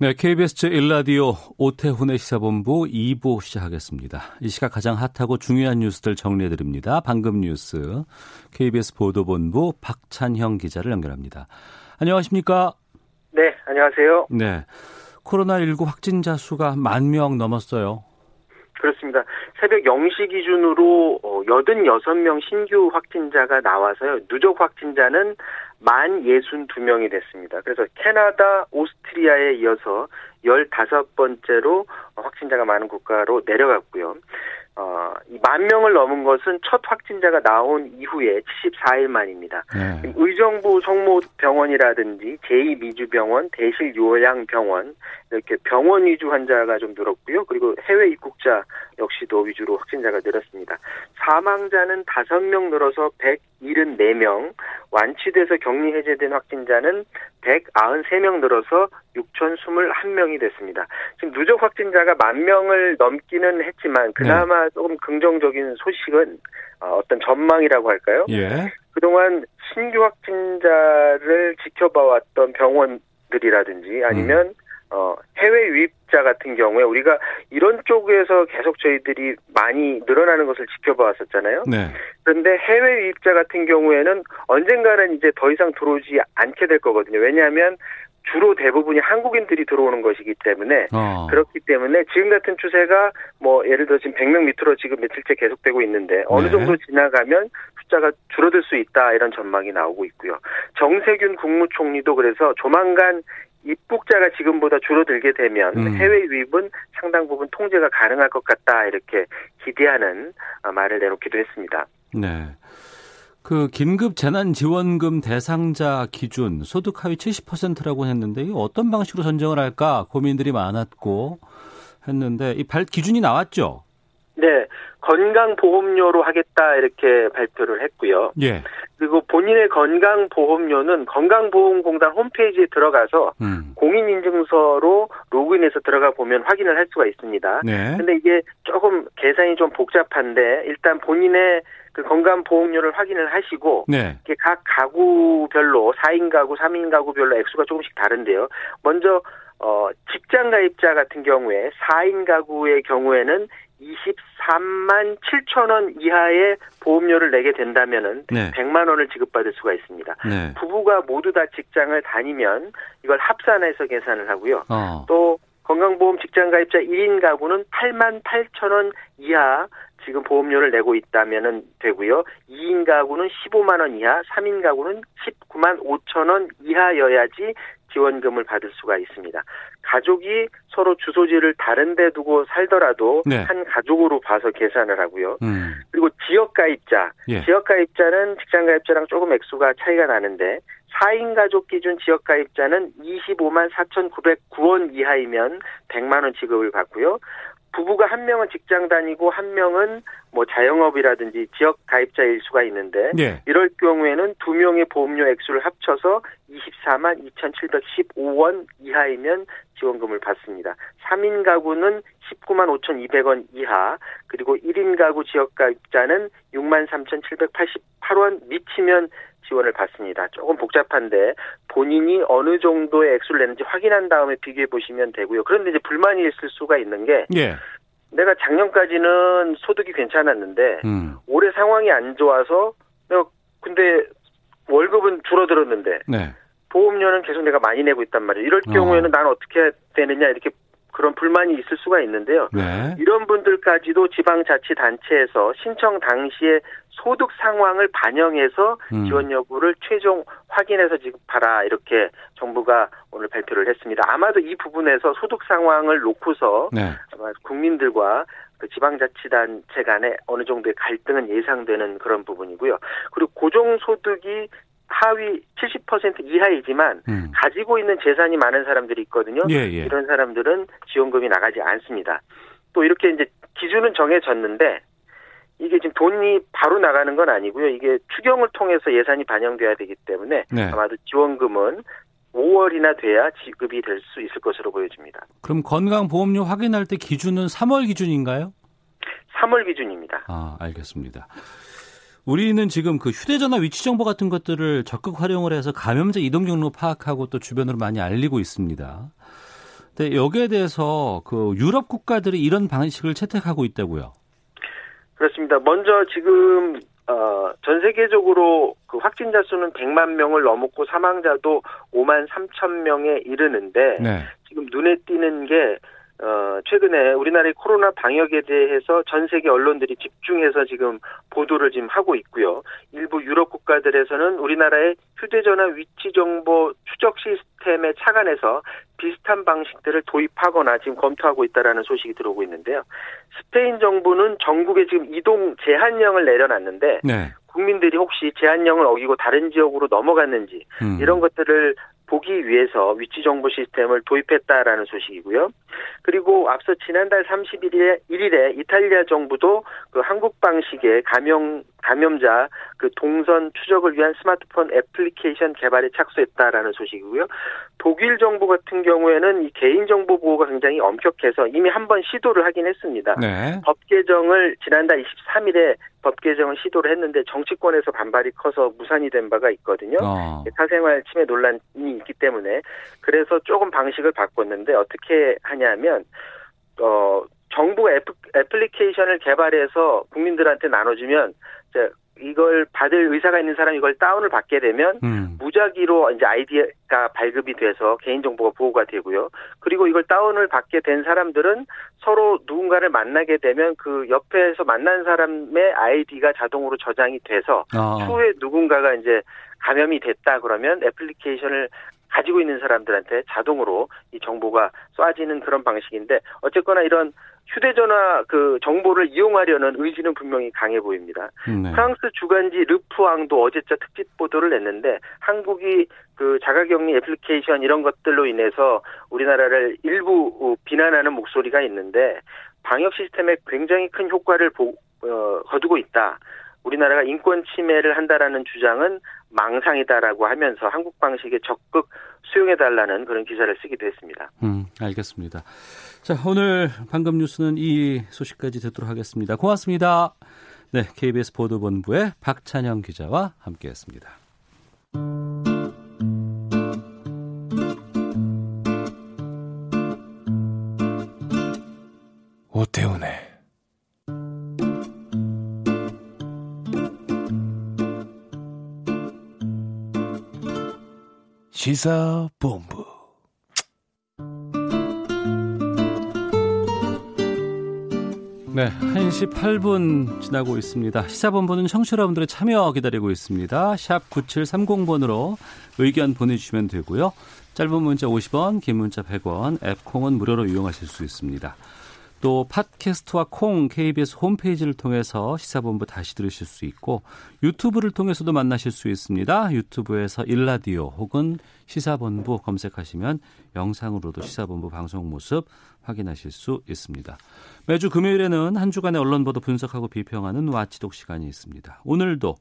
네, KBS 제1라디오 오태훈의 시사본부 2부 시작하겠습니다. 이 시각 가장 핫하고 중요한 뉴스들 정리해드립니다. 방금 뉴스 KBS 보도본부 박찬형 기자를 연결합니다. 안녕하십니까? 네, 안녕하세요. 네, 코로나19 확진자 수가 만 명 넘었어요. 그렇습니다. 새벽 0시 기준으로 86명 신규 확진자가 나와서요. 누적 확진자는 만 62명이 됐습니다. 그래서 캐나다, 오스트리아에 이어서 15번째로 확진자가 많은 국가로 내려갔고요. 어, 만 명을 넘은 것은 첫 확진자가 나온 이후에 74일 만입니다. 네. 의정부 성모병원이라든지 제2미주병원, 대실 요양병원 이렇게 병원 위주 환자가 좀 늘었고요. 그리고 해외 입국자 역시도 위주로 확진자가 늘었습니다. 사망자는 5명 늘어서 174명, 완치돼서 격리 해제된 확진자는 193명 늘어서 6,021명이 됐습니다. 지금 누적 확진자가 만 명을 넘기는 했지만 그나마 네. 조금 긍정적인 소식은 어, 어떤 전망이라고 할까요? 예. 그동안 신규 확진자를 지켜봐왔던 병원들이라든지 아니면 음. 어, 해외 유입자 같은 경우에 우리가 이런 쪽에서 계속 저희들이 많이 늘어나는 것을 지켜봐왔었잖아요. 네. 그런데 해외 유입자 같은 경우에는 언젠가는 이제 더 이상 들어오지 않게 될 거거든요. 왜냐하면 주로 대부분이 한국인들이 들어오는 것이기 때문에 어. 그렇기 때문에 지금 같은 추세가 뭐 예를 들어 지금 100명 밑으로 지금 며칠째 계속되고 있는데 어느 네. 정도 지나가면 숫자가 줄어들 수 있다 이런 전망이 나오고 있고요. 정세균 국무총리도 그래서 조만간 입국자가 지금보다 줄어들게 되면 음. 해외 유입은 상당 부분 통제가 가능할 것 같다 이렇게 기대하는 어, 말을 내놓기도 했습니다. 네. 그 긴급 재난 지원금 대상자 기준 소득 하위 70%라고 했는데 이 어떤 방식으로 선정을 할까 고민들이 많았고 했는데 이 발 기준이 나왔죠. 네, 건강보험료로 하겠다 이렇게 발표를 했고요. 예. 그리고 본인의 건강보험료는 건강보험공단 홈페이지에 들어가서 음. 공인인증서로 로그인해서 들어가 보면 확인을 할 수가 있습니다. 네. 근데 이게 조금 계산이 좀 복잡한데 일단 본인의 그 건강 보험료를 확인을 하시고 네. 이게 각 가구별로 4인 가구, 3인 가구별로 액수가 조금씩 다른데요. 먼저 어 직장 가입자 같은 경우에 4인 가구의 경우에는 23만 7천 원 이하의 보험료를 내게 된다면은 네. 100만 원을 지급받을 수가 있습니다. 네. 부부가 모두 다 직장을 다니면 이걸 합산해서 계산을 하고요. 어. 또 건강보험 직장 가입자 1인 가구는 8만 8천 원 이하 지금 보험료를 내고 있다면은 되고요. 2인 가구는 15만 원 이하, 3인 가구는 19만 5천 원 이하여야지 지원금을 받을 수가 있습니다. 가족이 서로 주소지를 다른 데 두고 살더라도 네. 한 가족으로 봐서 계산을 하고요. 음. 그리고 지역 가입자. 예. 지역 가입자는 직장 가입자랑 조금 액수가 차이가 나는데 4인 가족 기준 지역 가입자는 25만 4,909원 이하이면 100만 원 지급을 받고요. 부부가 한 명은 직장 다니고 한 명은 뭐 자영업이라든지 지역 가입자일 수가 있는데 예. 이럴 경우에는 두 명의 보험료 액수를 합쳐서 24만 2,715원 이하이면 지원금을 받습니다. 3인 가구는 19만 5,200원 이하, 그리고 1인 가구 지역 가입자는 6만 3,788원 미치면 지원을 받습니다. 조금 복잡한데 본인이 어느 정도의 액수를 내는지 확인한 다음에 비교해 보시면 되고요. 그런데 이제 불만이 있을 수가 있는 게 예. 내가 작년까지는 소득이 괜찮았는데 음. 올해 상황이 안 좋아서 내가 근데 월급은 줄어들었는데 네. 보험료는 계속 내가 많이 내고 있단 말이에요. 이럴 어. 경우에는 나는 어떻게 해야 되느냐 이렇게 그런 불만이 있을 수가 있는데요. 네. 이런 분들까지도 지방자치단체에서 신청 당시에 소득 상황을 반영해서 음. 지원 여부를 최종 확인해서 지급하라 이렇게 정부가 오늘 발표를 했습니다. 아마도 이 부분에서 소득 상황을 놓고서 네. 아마 국민들과 그 지방자치단체 간에 어느 정도의 갈등은 예상되는 그런 부분이고요. 그리고 고정소득이 하위 70% 이하이지만 음. 가지고 있는 재산이 많은 사람들이 있거든요. 예, 예. 이런 사람들은 지원금이 나가지 않습니다. 또 이렇게 이제 기준은 정해졌는데 이게 지금 돈이 바로 나가는 건 아니고요. 이게 추경을 통해서 예산이 반영돼야 되기 때문에 네. 아마도 지원금은 5월이나 돼야 지급이 될 수 있을 것으로 보여집니다. 그럼 건강보험료 확인할 때 기준은 3월 기준인가요? 3월 기준입니다. 아, 알겠습니다. 우리는 지금 그 휴대전화 위치 정보 같은 것들을 적극 활용을 해서 감염자 이동 경로 파악하고 또 주변으로 많이 알리고 있습니다. 근데 여기에 대해서 그 유럽 국가들이 이런 방식을 채택하고 있다고요. 그렇습니다. 먼저 지금 어, 전 세계적으로 그 확진자 수는 100만 명을 넘었고 사망자도 5만 3천 명에 이르는데 네. 지금 눈에 띄는 게 어, 최근에 우리나라의 코로나 방역에 대해서 전 세계 언론들이 집중해서 지금 보도를 지금 하고 있고요. 일부 유럽 국가들에서는 우리나라의 휴대전화 위치 정보 추적 시스템에 착안해서 비슷한 방식들을 도입하거나 지금 검토하고 있다라는 소식이 들어오고 있는데요. 스페인 정부는 전국에 지금 이동 제한령을 내려놨는데 네. 국민들이 혹시 제한령을 어기고 다른 지역으로 넘어갔는지 음. 이런 것들을 보기 위해서 위치 정보 시스템을 도입했다라는 소식이고요. 그리고 앞서 지난달 31일에 1일에 이탈리아 정부도 그 한국 방식의 감염 감염자 그 동선 추적을 위한 스마트폰 애플리케이션 개발에 착수했다라는 소식이고요. 독일 정부 같은 경우에는 이 개인 정보 보호가 굉장히 엄격해서 이미 한 번 시도를 하긴 했습니다. 네. 법 개정을 지난달 23일에 법 개정을 시도를 했는데 정치권에서 반발이 커서 무산이 된 바가 있거든요. 어. 사생활 침해 논란이 있기 때문에 그래서 조금 방식을 바꿨는데 어떻게 하냐면 어 정부 애플, 애플리케이션을 개발해서 국민들한테 나눠주면 이걸 받을 의사가 있는 사람이 이걸 다운을 받게 되면 음. 무작위로 이제 아이디가 발급이 돼서 개인 정보가 보호가 되고요. 그리고 이걸 다운을 받게 된 사람들은 서로 누군가를 만나게 되면 그 옆에서 만난 사람의 아이디가 자동으로 저장이 돼서 아. 추후에 누군가가 이제 감염이 됐다 그러면 애플리케이션을 가지고 있는 사람들한테 자동으로 이 정보가 쏴지는 그런 방식인데 어쨌거나 이런 휴대전화 그 정보를 이용하려는 의지는 분명히 강해 보입니다. 네. 프랑스 주간지 르프왕도 어제자 특집 보도를 냈는데 한국이 그 자가격리 애플리케이션 이런 것들로 인해서 우리나라를 일부 비난하는 목소리가 있는데 방역 시스템에 굉장히 큰 효과를 보, 어, 거두고 있다. 우리나라가 인권 침해를 한다라는 주장은 망상이다라고 하면서 한국 방식에 적극 수용해달라는 그런 기사를 쓰기도 했습니다. 음, 알겠습니다. 자, 오늘 방금 뉴스는 이 소식까지 듣도록 하겠습니다. 고맙습니다. 네, KBS 보도본부의 박찬영 기자와 함께했습니다. 오태훈의 시사본부 네, 1시 8분 지나고 있습니다. 시사본부는 청취 여러분들의 참여 기다리고 있습니다. 샵 9730번으로 의견 보내주시면 되고요. 짧은 문자 50원, 긴 문자 100원, 앱 콩은 무료로 이용하실 수 있습니다. 또 팟캐스트와 콩 KBS 홈페이지를 통해서 시사본부 다시 들으실 수 있고 유튜브를 통해서도 만나실 수 있습니다. 유튜브에서 일라디오 혹은 시사본부 검색하시면 영상으로도 시사본부 방송 모습 확인하실 수 있습니다. 매주 금요일에는 한 주간의 언론 보도 분석하고 비평하는 와치독 시간이 있습니다. 오늘도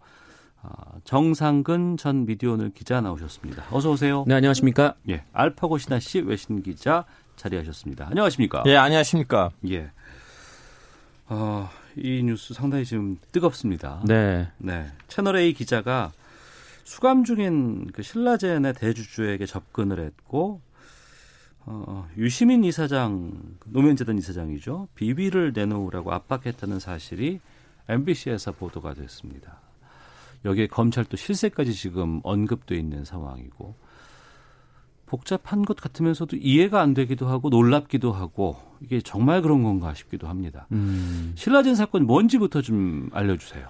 어, 정상근 전 미디어오늘 기자 나오셨습니다. 어서 오세요. 네, 안녕하십니까? 예, 알파고 신하 씨 외신 기자 자리하셨습니다. 안녕하십니까? 예, 안녕하십니까? 예. 어, 이 뉴스 상당히 지금 뜨겁습니다. 네. 네. 채널 A 기자가 수감 중인 그 신라젠의 대주주에게 접근을 했고 어, 유시민 이사장, 노면재단 이사장이죠. 비비를 내놓으라고 압박했다는 사실이 MBC에서 보도가 됐습니다. 여기에 검찰도 실세까지 지금 언급돼 있는 상황이고 복잡한 것 같으면서도 이해가 안 되기도 하고 놀랍기도 하고 이게 정말 그런 건가 싶기도 합니다. 음. 신라젠 사건 뭔지부터 좀 알려주세요.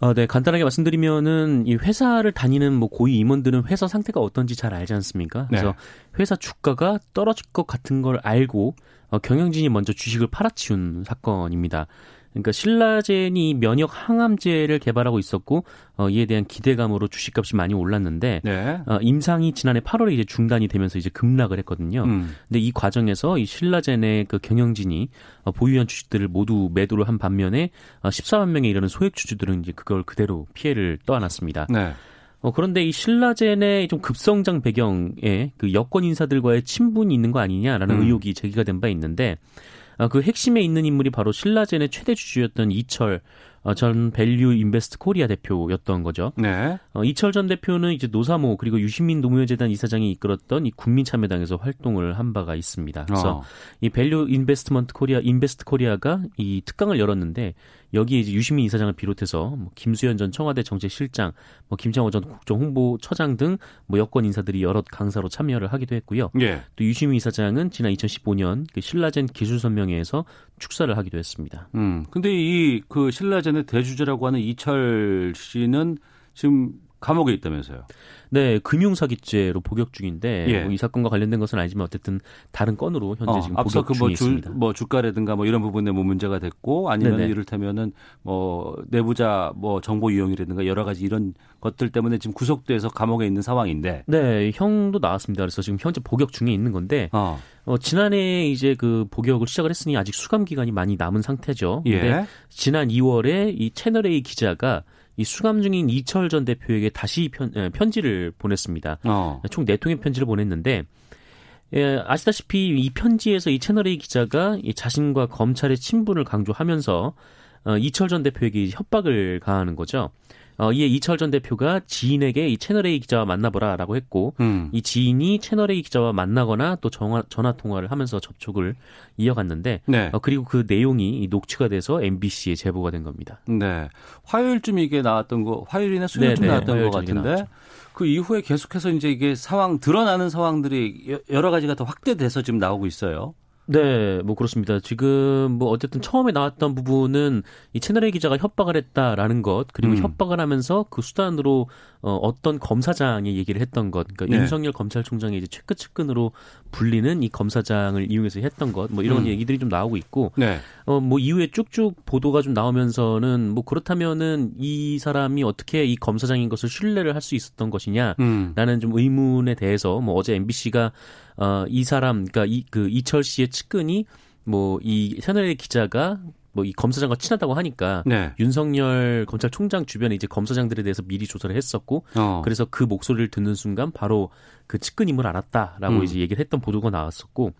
아, 네. 간단하게 말씀드리면은 이 회사를 다니는 뭐 고위 임원들은 회사 상태가 어떤지 잘 알지 않습니까? 그래서 네. 회사 주가가 떨어질 것 같은 걸 알고 어, 경영진이 먼저 주식을 팔아치운 사건입니다. 그러니까 신라젠이 면역 항암제를 개발하고 있었고 어, 이에 대한 기대감으로 주식값이 많이 올랐는데 네. 어, 임상이 지난해 8월에 이제 중단이 되면서 이제 급락을 했거든요. 음. 근데 이 과정에서 이 신라젠의 그 경영진이 어, 보유한 주식들을 모두 매도를 한 반면에 어, 14만 명에 이르는 소액 주주들은 이제 그걸 그대로 피해를 떠안았습니다. 네. 어, 그런데 이 신라젠의 좀 급성장 배경에 그 여권 인사들과의 친분이 있는 거 아니냐라는 음. 의혹이 제기가 된 바 있는데 어, 그 핵심에 있는 인물이 바로 신라젠의 최대 주주였던 이철 어, 전 밸류 인베스트 코리아 대표였던 거죠. 네. 어, 이철 전 대표는 이제 노사모 그리고 유시민 노무현재단 이사장이 이끌었던 이 국민참여당에서 활동을 한 바가 있습니다. 그래서 어. 이 밸류 인베스트먼트 코리아 인베스트 코리아가 이 특강을 열었는데 여기에 이제 유시민 이사장을 비롯해서 뭐 김수현 전 청와대 정책실장, 뭐 김창호 전 국정홍보처장 등 뭐 여권 인사들이 여러 강사로 참여를 하기도 했고요. 예. 또 유시민 이사장은 지난 2015년 그 신라젠 기술선명회에서 축사를 하기도 했습니다. 음. 근데 이 그 신라젠의 대주주라고 하는 이철 씨는 지금 감옥에 있다면서요. 네, 금융 사기죄로 복역 중인데 예. 뭐 이 사건과 관련된 것은 아니지만 어쨌든 다른 건으로 현재 어, 지금 앞서 복역 그뭐 중에. 뭐 주가라든가 뭐 이런 부분에 뭐 문제가 됐고 아니면 네네. 이를테면은 뭐 내부자 뭐 정보 유용이라든가 여러 가지 이런 것들 때문에 지금 구속돼서 감옥에 있는 상황인데 네, 형도 나왔습니다. 그래서 지금 현재 복역 중에 있는 건데 어. 어, 지난해 이제 그 복역을 시작을 했으니 아직 수감 기간이 많이 남은 상태죠. 근데 예. 지난 2월에 이 채널 A 기자가 이 수감 중인 이철 전 대표에게 다시 편, 에, 편지를 보냈습니다. 어. 총네 통의 편지를 보냈는데 예, 아시다시피 이 편지에서 이 채널 A 기자가 이 자신과 검찰의 친분을 강조하면서 어, 이철 전 대표에게 협박을 가하는 거죠. 어, 이에 이철 전 대표가 지인에게 이 채널 A 기자와 만나보라라고 했고 음. 이 지인이 채널 A 기자와 만나거나 또 전화, 전화 통화를 하면서 접촉을 이어갔는데 네. 어, 그리고 그 내용이 이 녹취가 돼서 MBC에 제보가 된 겁니다. 네. 화요일쯤 이게 나왔던 거, 화요일이나 수요일쯤 네, 네. 나왔던 이게 같은데 나왔죠. 그 이후에 계속해서 이제 이게 상황 드러나는 상황들이 여- 여러 가지가 더 확대돼서 지금 나오고 있어요. 네, 뭐 그렇습니다. 지금 뭐 어쨌든 처음에 나왔던 부분은 이 채널 A 기자가 협박을 했다라는 것 그리고 음. 협박을 하면서 그 수단으로 어, 어떤 검사장의 얘기를 했던 것, 그러니까 네. 윤석열 검찰총장의 이제 최끝 측근으로 불리는 이 검사장을 이용해서 했던 것, 뭐 이런 음. 얘기들이 좀 나오고 있고, 네. 어, 뭐 이후에 쭉쭉 보도가 좀 나오면서는 뭐 그렇다면은 이 사람이 어떻게 이 검사장인 것을 신뢰를 할 수 있었던 것이냐, 음. 라는 좀 의문에 대해서 뭐 어제 MBC가 어, 이 사람 그러니까 이 그 이철 씨의 측근이 뭐이 채널의 기자가 뭐 이 검사장과 친하다고 하니까 네. 윤석열 검찰총장 주변에 이제 검사장들에 대해서 미리 조사를 했었고 어. 그래서 그 목소리를 듣는 순간 바로 그 측근임을 알았다라고 음. 이제 얘기를 했던 보도가 나왔었고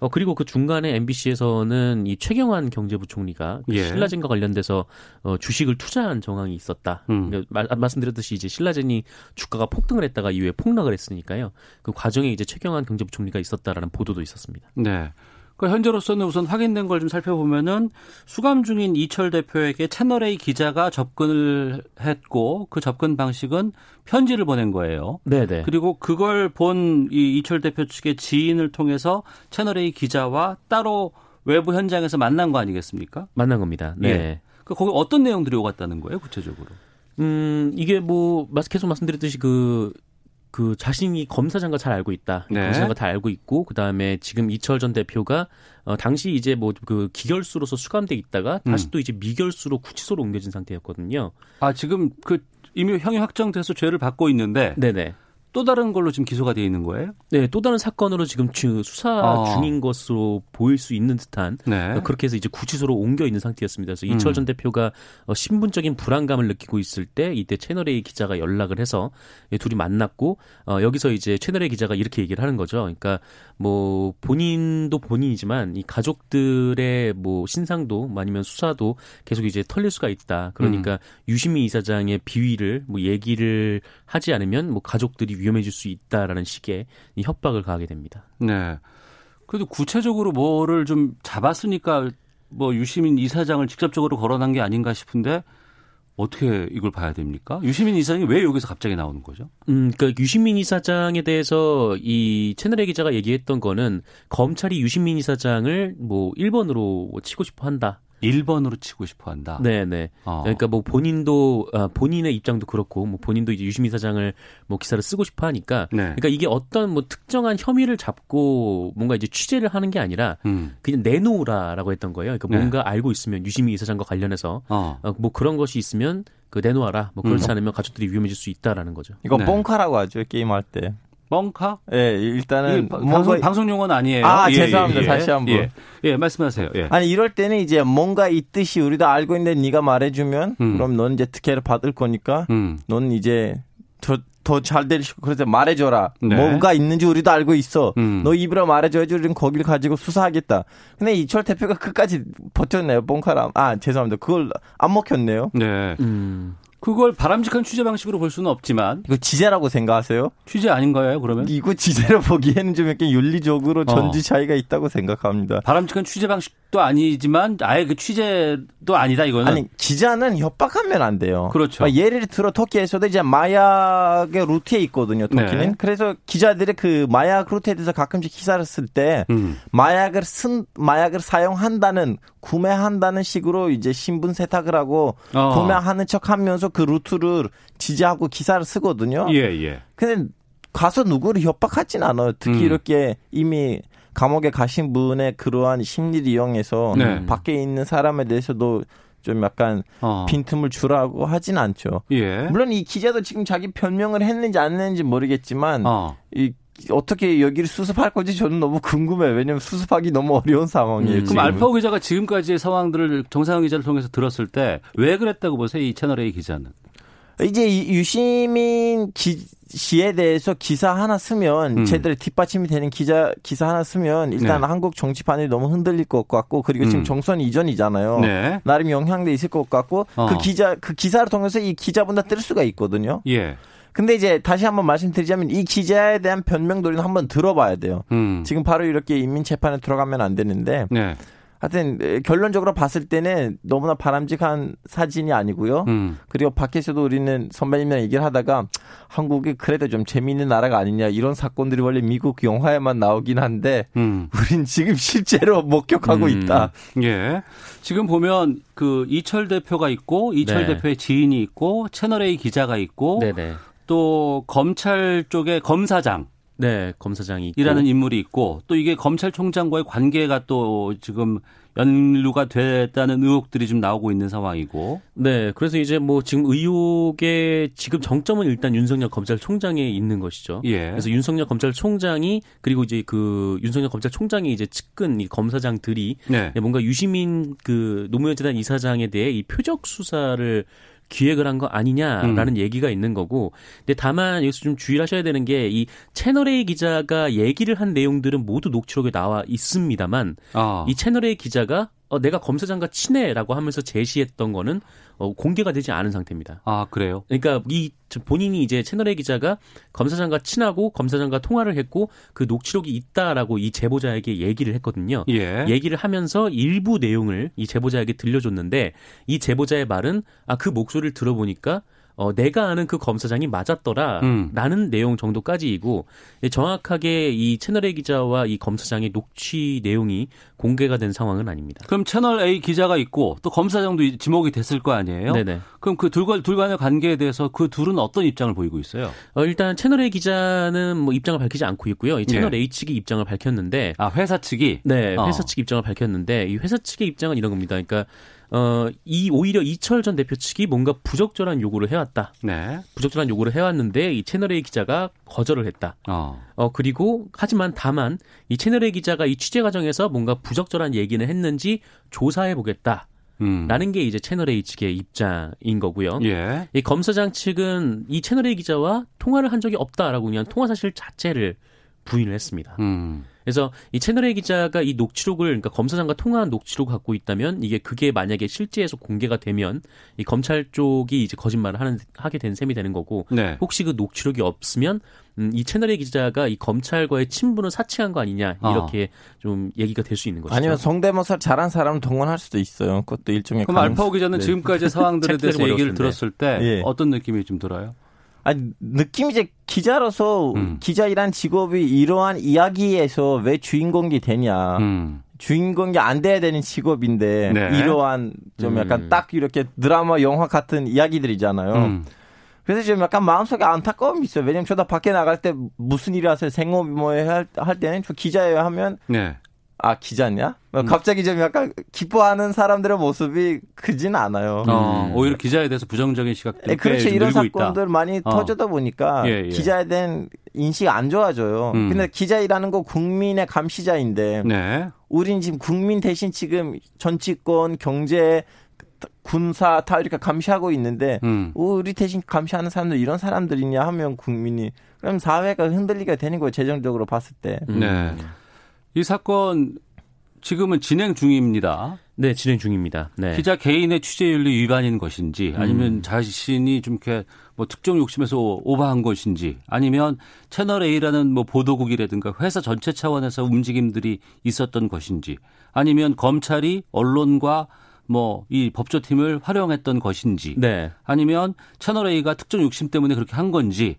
어 그리고 그 중간에 MBC에서는 이 최경환 경제부총리가 그 예. 신라젠과 관련돼서 어 주식을 투자한 정황이 있었다. 음. 그러니까 말, 말씀드렸듯이 이제 신라젠이 주가가 폭등을 했다가 이후에 폭락을 했으니까요. 그 과정에 이제 최경환 경제부총리가 있었다라는 보도도 있었습니다. 네. 그 현재로서는 우선 확인된 걸 좀 살펴보면은 수감 중인 이철 대표에게 채널 A 기자가 접근을 했고 그 접근 방식은 편지를 보낸 거예요. 네네. 그리고 그걸 본 이 이철 대표 측의 지인을 통해서 채널 A 기자와 따로 외부 현장에서 만난 거 아니겠습니까? 만난 겁니다. 네. 예. 그 거기 어떤 내용들이 오갔다는 거예요, 구체적으로? 음, 이게 뭐, 계속 말씀드렸듯이 그, 그 자신이 검사장과 잘 알고 있다. 네. 검사장과 다 알고 있고, 그 다음에 지금 이철 전 대표가, 어, 당시 이제 뭐 그 기결수로서 수감돼 있다가 다시 음. 또 이제 미결수로 구치소로 옮겨진 상태였거든요. 아, 지금 그 이미 형이 확정돼서 죄를 받고 있는데 네네. 또 다른 걸로 지금 기소가 돼 있는 거예요? 네, 또 다른 사건으로 지금 주- 수사 어. 중인 것으로 보일 수 있는 듯한 네. 그렇게 해서 이제 구치소로 옮겨 있는 상태였습니다. 그래서 음. 이철 전 대표가 어, 신분적인 불안감을 느끼고 있을 때 이때 채널 A 기자가 연락을 해서 이 둘이 만났고 어, 여기서 이제 채널 A 기자가 이렇게 얘기를 하는 거죠. 그러니까 뭐 본인도 본인이지만 이 가족들의 뭐 신상도 뭐 아니면 수사도 계속 이제 털릴 수가 있다. 그러니까 음. 유시민 이사장의 비위를 뭐 얘기를 하지 않으면 뭐 가족들이 위험해질 수 있다라는 식의 이 협박을 가하게 됩니다. 네. 그래도 구체적으로 뭐를 좀 잡았으니까 뭐 유시민 이사장을 직접적으로 거론한 게 아닌가 싶은데 어떻게 이걸 봐야 됩니까? 유시민 이사장이 왜 여기서 갑자기 나오는 거죠? 음, 그러니까 유시민 이사장에 대해서 이 채널의 기자가 얘기했던 거는 검찰이 유시민 이사장을 뭐 1번으로 치고 싶어 한다. 1번으로 치고 싶어 한다. 네, 네. 어. 그러니까 뭐 본인도 아, 본인의 입장도 그렇고 뭐 본인도 이제 유시민 사장을 뭐 기사를 쓰고 싶어 하니까 네. 그러니까 이게 어떤 뭐 특정한 혐의를 잡고 뭔가 이제 취재를 하는 게 아니라 음. 그냥 내놓으라라고 했던 거예요. 그러니까 네. 뭔가 알고 있으면 유시민 이사장과 관련해서 어. 어, 뭐 그런 것이 있으면 그 내놓아라. 뭐 그렇지 음. 않으면 가족들이 위험해질 수 있다라는 거죠. 이거 네. 뽕카라고 하죠 게임 할 때. 뻥카? 예, 일단은 이 바- 뭔가 방송, 방송 용어는 아니에요. 아, 죄송합니다. 다시 한 번. 예, 예, 말씀하세요. 예. 아니 이럴 때는 이제 뭔가 있듯이 우리도 알고 있는데 네가 말해주면 음. 그럼 넌 이제 특혜를 받을 거니까 음. 넌 이제 더잘될 그래서 말해줘라 네. 뭔가 있는지 우리도 알고 있어 음. 너 입으로 말해줘야지 우리는 거기를 가지고 수사하겠다 근데 이철 대표가 끝까지 버텼네요 뽕카람 아 죄송합니다 그걸 안 먹혔네요 네. 음. 그걸 바람직한 취재 방식으로 볼 수는 없지만 이거 지제라고 생각하세요? 취재 아닌가요, 그러면? 이거 지제로 보기에는 좀 이렇게 윤리적으로 어. 전지 차이가 있다고 생각합니다. 바람직한 취재 방식도 아니지만 아예 그 취재도 아니다 이거는. 아니 기자는 협박하면 안 돼요. 그렇죠. 아, 예를 들어 터키에서도 이제 마약의 루트에 있거든요. 터키는. 네. 그래서 기자들이 그 마약 루트에 대해서 가끔씩 기사를 쓸때 음. 마약을 쓴 마약을 사용한다는 구매한다는 식으로 이제 신분 세탁을 하고 어. 구매하는 척 하면서 그 루트를 지지하고 기사를 쓰거든요. 예, 예. 근데 가서 누구를 협박하진 않아요. 특히 음. 이렇게 이미 감옥에 가신 분의 그러한 심리를 이용해서 네. 밖에 있는 사람에 대해서도 좀 약간 어. 빈틈을 주라고 하진 않죠. 예. 물론 이 기자도 지금 자기 변명을 했는지 안 했는지 모르겠지만 어. 이 어떻게 여기를 수습할 건지 저는 너무 궁금해요. 왜냐면 수습하기 너무 어려운 상황이에요. 음. 지금. 그럼 알파고 기자가 지금까지의 상황들을 정상훈 기자를 통해서 들었을 때 왜 그랬다고 보세요, 이 채널 A 기자는? 이제 이 유시민 기, 씨에 대해서 기사 하나 쓰면 음. 제대로 뒷받침이 되는 기자 기사 하나 쓰면 일단 네. 한국 정치판이 너무 흔들릴 것 같고 그리고 지금 음. 정선 이전이잖아요. 네. 나름 영향도 있을 것 같고 어. 그 기자 그 기사를 통해서 이 기자분들 뜰 수가 있거든요. 예. 근데 이제 다시 한번 말씀드리자면 이 기자에 대한 변명 도리는 한번 들어봐야 돼요. 음. 지금 바로 이렇게 인민 재판에 들어가면 안 되는데 네. 하여튼 에, 결론적으로 봤을 때는 너무나 바람직한 사진이 아니고요. 음. 그리고 밖에서도 우리는 선배님이랑 얘기를 하다가 한국이 그래도 좀 재미있는 나라가 아니냐 이런 사건들이 원래 미국 영화에만 나오긴 한데 음. 우린 지금 실제로 목격하고 음. 있다. 예. 지금 보면 그 이철 대표가 있고 이철 네. 대표의 지인이 있고 채널 A 기자가 있고 네네. 또 검찰 쪽에 검사장 네, 검사장이 있고. 이라는 인물이 있고 또 이게 검찰총장과의 관계가 또 지금 연루가 됐다는 의혹들이 좀 나오고 있는 상황이고 네, 그래서 이제 뭐 지금 의혹의 지금 정점은 일단 윤석열 검찰총장에 있는 것이죠. 예. 그래서 윤석열 검찰총장이 그리고 이제 그 윤석열 검찰총장이 이제 측근 이 검사장들이 네. 뭔가 유시민 그 노무현 재단 이사장에 대해 이 표적 수사를 기획을 한 거 아니냐라는 음. 얘기가 있는 거고. 근데 다만 여기서 좀 주의하셔야 되는 게 이 채널 A 기자가 얘기를 한 내용들은 모두 녹취록에 나와 있습니다만 아. 이 채널 A 기자가 어, 내가 검사장과 친해라고 하면서 제시했던 거는 어, 공개가 되지 않은 상태입니다. 아, 그래요. 그러니까 이 저- 본인이 이제 채널 A 기자가 검사장과 친하고 검사장과 통화를 했고 그 녹취록이 있다라고 이 제보자에게 얘기를 했거든요. 예. 얘기를 하면서 일부 내용을 이 제보자에게 들려줬는데 이 제보자의 말은 아 그 목소리를 들어보니까 어, 내가 아는 그 검사장이 맞았더라. 음. 라는 내용 정도까지이고 예, 정확하게 이 채널A 기자와 이 검사장의 녹취 내용이 공개가 된 상황은 아닙니다. 그럼 채널 A 기자가 있고 또 검사장도 이- 지목이 됐을 거 아니에요? 네네. 그럼 그 둘과 둘간의 관계에 대해서 그 둘은 어떤 입장을 보이고 있어요? 어, 일단 채널A 기자는 뭐 입장을 밝히지 않고 있고요. 이 채널 예. A 측이 입장을 밝혔는데 아, 회사 측이 네, 어. 회사 측 입장을 밝혔는데 이 회사 측의 입장은 이런 겁니다. 그러니까 어, 이 오히려 이철 전 대표 측이 뭔가 부적절한 요구를 해왔다. 네. 부적절한 요구를 해왔는데 이 채널 A 기자가 거절을 했다. 어. 어 그리고 하지만 다만 이 채널 A 기자가 이 취재 과정에서 뭔가 부적절한 얘기는 했는지 조사해 보겠다. 음. 라는 게 이제 채널 A 측의 입장인 거고요. 예. 이 검사장 측은 이 채널 A 기자와 통화를 한 적이 없다라고 그냥 통화 사실 자체를 부인을 했습니다. 음. 그래서 이 채널A 기자가 이 녹취록을 그러니까 검사장과 통화한 녹취록을 갖고 있다면 이게 그게 만약에 실제에서 공개가 되면 이 검찰 쪽이 이제 거짓말을 하는 하게 된 셈이 되는 거고 네. 혹시 그 녹취록이 없으면 음, 이 채널A 기자가 이 검찰과의 친분을 사칭한 거 아니냐 어. 이렇게 좀 얘기가 될 수 있는 것이죠. 아니면 성대모사 잘한 사람 동원할 수도 있어요. 그것도 일종의 그럼 가능- 알파오 기자는 네. 지금까지 상황들에 대해서 얘기를. 들었을 때 예. 어떤 느낌이 좀 들어요? 아니 느낌이 이제 기자로서 음. 기자이란 직업이 이러한 이야기에서 왜 주인공이 되냐. 음. 주인공이 안 돼야 되는 직업인데 네. 이러한 좀 약간 음. 딱 이렇게 드라마 영화 같은 이야기들이잖아요. 음. 그래서 좀 약간 마음속에 안타까움이 있어요. 왜냐면 저도 밖에 나갈 때 무슨 일이 하세요? 생업이 뭐예요? 할, 할 때는 저 기자예요 하면 네. 아 기자냐? 음. 갑자기 좀 약간 기뻐하는 사람들의 모습이 크진 않아요. 어, 오히려 기자에 대해서 부정적인 시각들이 예, 그렇죠. 꽤 이런 늘고 있다. 사건들 많이 어. 터져다 보니까 예, 예. 기자에 대한 인식이 안 좋아져요. 음. 근데 기자이라는 거 국민의 감시자인데 네. 우린 지금 국민 대신 지금 정치권, 경제, 군사 다 이렇게 감시하고 있는데 음. 우리 대신 감시하는 사람들 이런 사람들이냐 하면 국민이 그럼 사회가 흔들리게 되는 거예요. 재정적으로 봤을 때. 음. 네. 이 사건 지금은 진행 중입니다. 네, 진행 중입니다. 네. 기자 개인의 취재윤리 위반인 것인지 아니면 음. 자신이 좀 이렇게 뭐 특정 욕심에서 오버한 것인지 아니면 채널 A라는 뭐 보도국이라든가 회사 전체 차원에서 움직임들이 있었던 것인지 아니면 검찰이 언론과 뭐 이 법조팀을 활용했던 것인지 네. 아니면 채널 A가 특정 욕심 때문에 그렇게 한 건지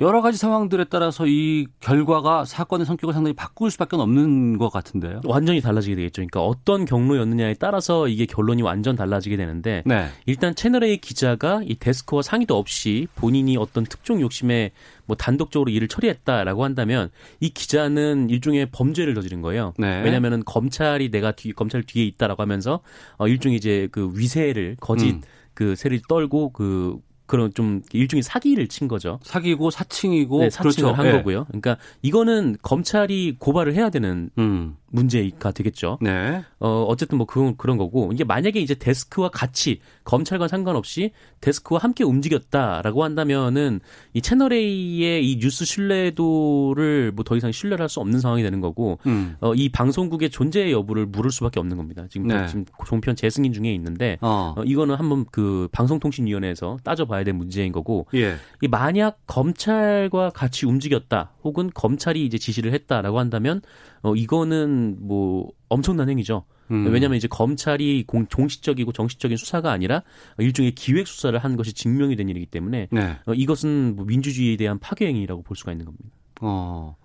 여러 가지 상황들에 따라서 이 결과가 사건의 성격을 상당히 바꿀 수밖에 없는 것 같은데요. 완전히 달라지게 되겠죠. 그러니까 어떤 경로였느냐에 따라서 이게 결론이 완전 달라지게 되는데 네. 일단 채널A 기자가 이 데스크와 상의도 없이 본인이 어떤 특정 욕심에 뭐 단독적으로 일을 처리했다라고 한다면 이 기자는 일종의 범죄를 저지른 거예요. 네. 왜냐하면은 검찰이 내가 뒤, 검찰 뒤에 있다라고 하면서 어 일종의 이제 그 위세를 거짓 음. 그 세를 떨고 그 그런 좀 일종의 사기를 친 거죠. 사기고 사칭이고 네, 사칭을 그렇죠. 한 예. 거고요. 그러니까 이거는 검찰이 고발을 해야 되는 음. 문제가 되겠죠. 네. 어, 어쨌든 뭐 그런, 그런 거고, 이게 만약에 이제 데스크와 같이, 검찰과 상관없이 데스크와 함께 움직였다라고 한다면은 이 채널A의 이 뉴스 신뢰도를 뭐 더 이상 신뢰를 할 수 없는 상황이 되는 거고, 음. 어, 이 방송국의 존재 여부를 물을 수밖에 없는 겁니다. 지금, 네. 지금 종편 재승인 중에 있는데, 어. 어, 이거는 한번 그 방송통신위원회에서 따져봐야 될 문제인 거고, 예. 이 만약 검찰과 같이 움직였다 혹은 검찰이 이제 지시를 했다라고 한다면 어 이거는 뭐 엄청난 행위죠. 음. 왜냐하면 이제 검찰이 공, 공식적이고 정식적인 수사가 아니라 일종의 기획 수사를 한 것이 증명이 된 일이기 때문에 네. 어, 이것은 뭐 민주주의에 대한 파괴 행위라고 볼 수가 있는 겁니다. 어.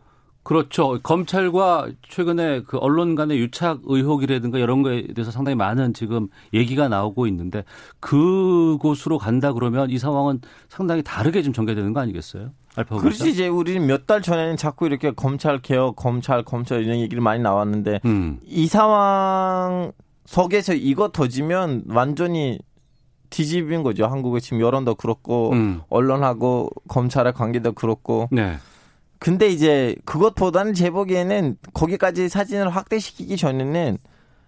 그렇죠. 검찰과 최근에 그 언론 간의 유착 의혹이라든가 이런 거에 대해서 상당히 많은 지금 얘기가 나오고 있는데 그곳으로 간다 그러면 이 상황은 상당히 다르게 좀 전개되는 거 아니겠어요? 알파고 그렇지 이제 우리는 몇 달 전에는 자꾸 이렇게 검찰 개혁, 검찰, 검찰 이런 얘기를 많이 나왔는데 음. 이 상황 속에서 이거 터지면 완전히 뒤집인 거죠. 한국의 지금 여론도 그렇고 음. 언론하고 검찰의 관계도 그렇고. 네. 근데 이제 그것보다는 제 보기에는 거기까지 사진을 확대시키기 전에는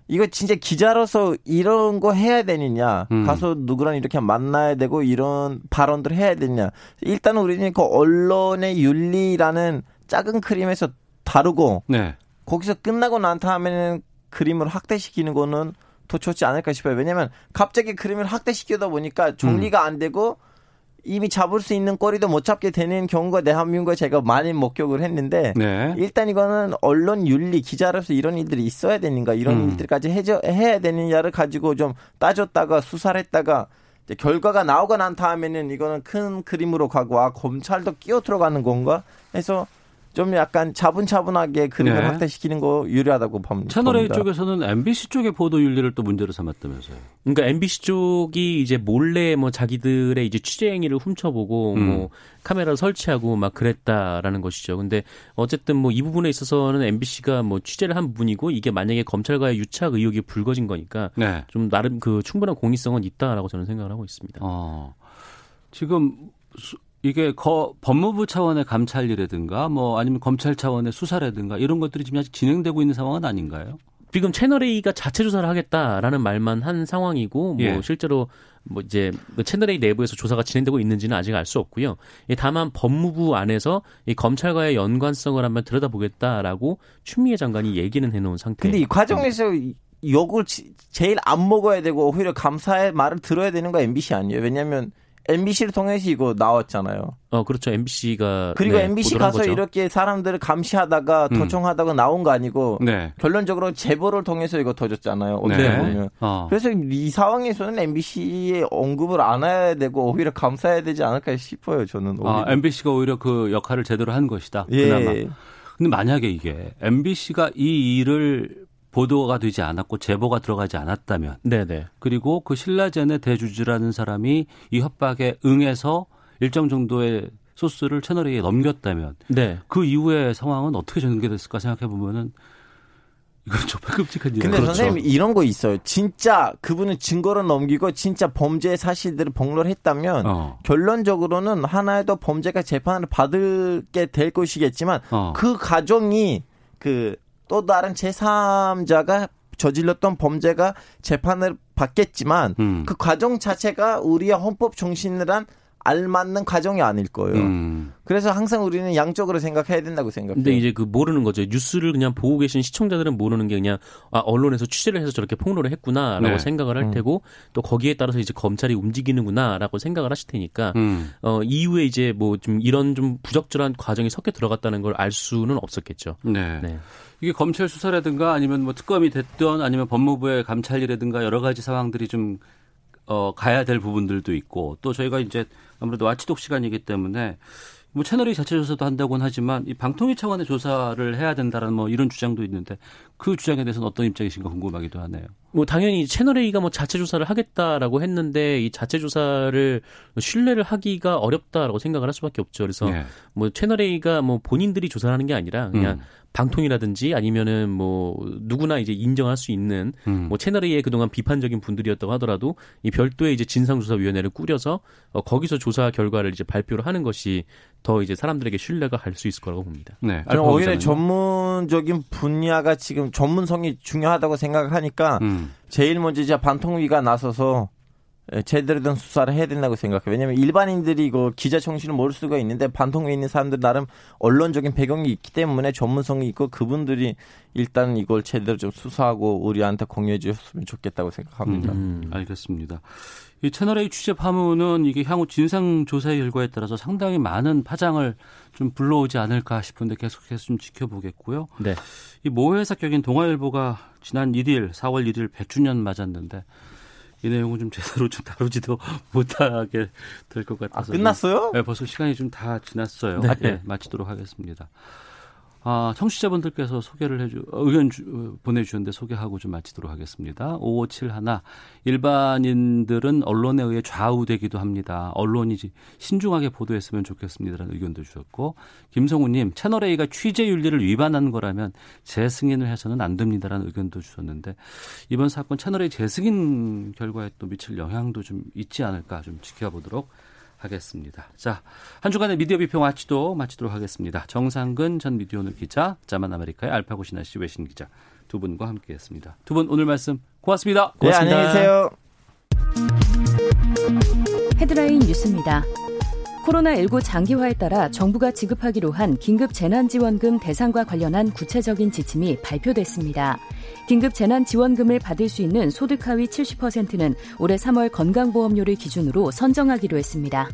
이거 진짜 기자로서 이런 거 해야 되느냐 음. 가서 누구랑 이렇게 만나야 되고 이런 발언들을 해야 되느냐 일단 우리는 그 언론의 윤리라는 작은 그림에서 다루고 네. 거기서 끝나고 난 다음에는 그림을 확대시키는 거는 더 좋지 않을까 싶어요. 왜냐면 갑자기 그림을 확대시키다 보니까 정리가 안 되고 이미 잡을 수 있는 꼬리도 못 잡게 되는 경우가 대한민국에 제가 많이 목격을 했는데 네. 일단 이거는 언론 윤리 기자로서 이런 일들이 있어야 되는가 이런 음. 일들까지 해줘, 해야 되느냐를 가지고 좀 따졌다가 수사를 했다가 이제 결과가 나오고 난 다음에는 이거는 큰 그림으로 가고 아 검찰도 끼어 들어가는 건가 해서 좀 약간 차분차분하게 그림을 네. 확대시키는 거 유리하다고 봅니다. 채널 A 봅니다. 쪽에서는 MBC 쪽의 보도 윤리를 또 문제로 삼았다면서요. 그러니까 MBC 쪽이 이제 몰래 뭐 자기들의 이제 취재 행위를 훔쳐보고 음. 뭐 카메라 설치하고 막 그랬다라는 것이죠. 근데 어쨌든 뭐 이 부분에 있어서는 MBC가 뭐 취재를 한 부분이고 이게 만약에 검찰과의 유착 의혹이 불거진 거니까 네. 좀 나름 그 충분한 공익성은 있다라고 저는 생각을 하고 있습니다. 어. 지금 수- 이게 거, 법무부 차원의 감찰이라든가 뭐 아니면 검찰 차원의 수사라든가 이런 것들이 지금 아직 진행되고 있는 상황은 아닌가요? 지금 채널 A가 자체 조사를 하겠다라는 말만 한 상황이고 뭐 예. 실제로 뭐 이제 그 채널 A 내부에서 조사가 진행되고 있는지는 아직 알 수 없고요. 예, 다만 법무부 안에서 이 검찰과의 연관성을 한번 들여다보겠다라고 추미애 장관이 얘기는 해놓은 상태. 근데 이 과정에서 이- 욕을 지- 제일 안 먹어야 되고 오히려 감사의 말을 들어야 되는 거 MBC 아니에요? 왜냐하면 MBC를 통해서 이거 나왔잖아요. 어 그렇죠 MBC가 그리고 MBC 가서 이렇게 사람들을 감시하다가 음. 도청하다가 나온 거 아니고 네. 결론적으로 제보를 통해서 이거 터졌잖아요. 어떻게 네. 보면. 어. 그래서 이 상황에서는 MBC의 언급을 안 해야 되고 오히려 감사해야 되지 않을까 싶어요. 저는 오히려. 아, MBC가 오히려 그 역할을 제대로 한 것이다. 예. 그나마. 근데 만약에 이게 MBC가 이 일을 보도가 되지 않았고 제보가 들어가지 않았다면 네네. 그리고 그 신라젠의 대주주라는 사람이 이 협박에 응해서 일정 정도의 소스를 채널A에 넘겼다면 네. 그 이후의 상황은 어떻게 전개됐을까 생각해 보면은 이건 정말 끔찍한 일이에요. 근데 그렇죠. 선생님 이런 거 있어요. 진짜 그분은 증거를 넘기고 진짜 범죄 사실들을 폭로를 했다면 어. 결론적으로는 하나의 더 범죄가 재판을 받게 될 것이겠지만 어. 그 가정이 그 또 다른 제3자가 저질렀던 범죄가 재판을 받겠지만 음. 그 과정 자체가 우리의 헌법 정신이란 알맞는 과정이 아닐 거예요. 음. 그래서 항상 우리는 양쪽으로 생각해야 된다고 생각해요. 근데 이제 그 모르는 거죠. 뉴스를 그냥 보고 계신 시청자들은 모르는 게 그냥 아, 언론에서 취재를 해서 저렇게 폭로를 했구나라고 네. 생각을 할 음. 테고 또 거기에 따라서 이제 검찰이 움직이는구나라고 생각을 하실 테니까 음. 어 이후에 이제 뭐 좀 이런 좀 부적절한 과정이 섞여 들어갔다는 걸 알 수는 없었겠죠. 네. 네. 이게 검찰 수사라든가 아니면 뭐 특검이 됐던 아니면 법무부의 감찰이라든가 여러 가지 상황들이 좀 어, 가야 될 부분들도 있고 또 저희가 이제 아무래도 와치독 시간이기 때문에 뭐 채널이 자체 조사도 한다고는 하지만 이 방통위 차원의 조사를 해야 된다라는 뭐 이런 주장도 있는데 그 주장에 대해서는 어떤 입장이신가 궁금하기도 하네요. 뭐 당연히 채널 A가 뭐 자체 조사를 하겠다라고 했는데 이 자체 조사를 신뢰를 하기가 어렵다라고 생각을 할 수밖에 없죠. 그래서 네. 뭐 채널 A가 뭐 본인들이 조사를 하는 게 아니라 그냥 음. 방통이라든지 아니면은 뭐 누구나 이제 인정할 수 있는 음. 뭐 채널 A의 그동안 비판적인 분들이었다고 하더라도 이 별도의 이제 진상조사위원회를 꾸려서 어, 거기서 조사 결과를 이제 발표를 하는 것이 더 이제 사람들에게 신뢰가 갈 수 있을 거라고 봅니다. 네. 저는 오히려? 전문적인 분야가 지금 전문성이 중요하다고 생각하니까 음. 제일 먼저 이제 반통위가 나서서 예, 제대로 된 수사를 해야 된다고 생각해요. 왜냐하면 일반인들이 이거 기자 정신을 모를 수가 있는데 반통위에 있는 사람들 나름 언론적인 배경이 있기 때문에 전문성이 있고 그분들이 일단 이걸 제대로 좀 수사하고 우리한테 공유해 주셨으면 좋겠다고 생각합니다. 음. 알겠습니다. 이 채널A 취재 파문은 이게 향후 진상 조사의 결과에 따라서 상당히 많은 파장을 좀 불러오지 않을까 싶은데 계속해서 좀 지켜보겠고요. 네. 이 모회사 격인 동아일보가 지난 1일 4월 1일 100주년 맞았는데 이 내용은 좀 제대로 좀 다루지도 못하게 될것아 같아서 끝났어요? 네, 벌써 시간이 좀 다 지났어요. 네. 네, 마치도록 하겠습니다. 아, 청취자분들께서 소개를 해주, 의견 주, 어, 보내주셨는데 소개하고 좀 마치도록 하겠습니다. 5571. 일반인들은 언론에 의해 좌우되기도 합니다. 언론이 신중하게 보도했으면 좋겠습니다라는 의견도 주셨고, 김성우님, 채널A가 취재윤리를 위반한 거라면 재승인을 해서는 안 됩니다라는 의견도 주셨는데, 이번 사건 채널A 재승인 결과에 또 미칠 영향도 좀 있지 않을까 좀 지켜보도록 하겠습니다. 자, 한 주간의 미디어 비평 와치도 마치도록 하겠습니다. 정상근 전 미디어 오늘 기자, 자만 아메리카의 알파고 신하 씨 외신 기자 두 분과 함께했습니다. 두 분 오늘 말씀 고맙습니다. 네 고맙습니다. 안녕히 계세요. 헤드라인 뉴스입니다. 코로나19 장기화에 따라 정부가 지급하기로 한 긴급 재난지원금 대상과 관련한 구체적인 지침이 발표됐습니다. 긴급 재난지원금을 받을 수 있는 소득 하위 70%는 올해 3월 건강보험료를 기준으로 선정하기로 했습니다.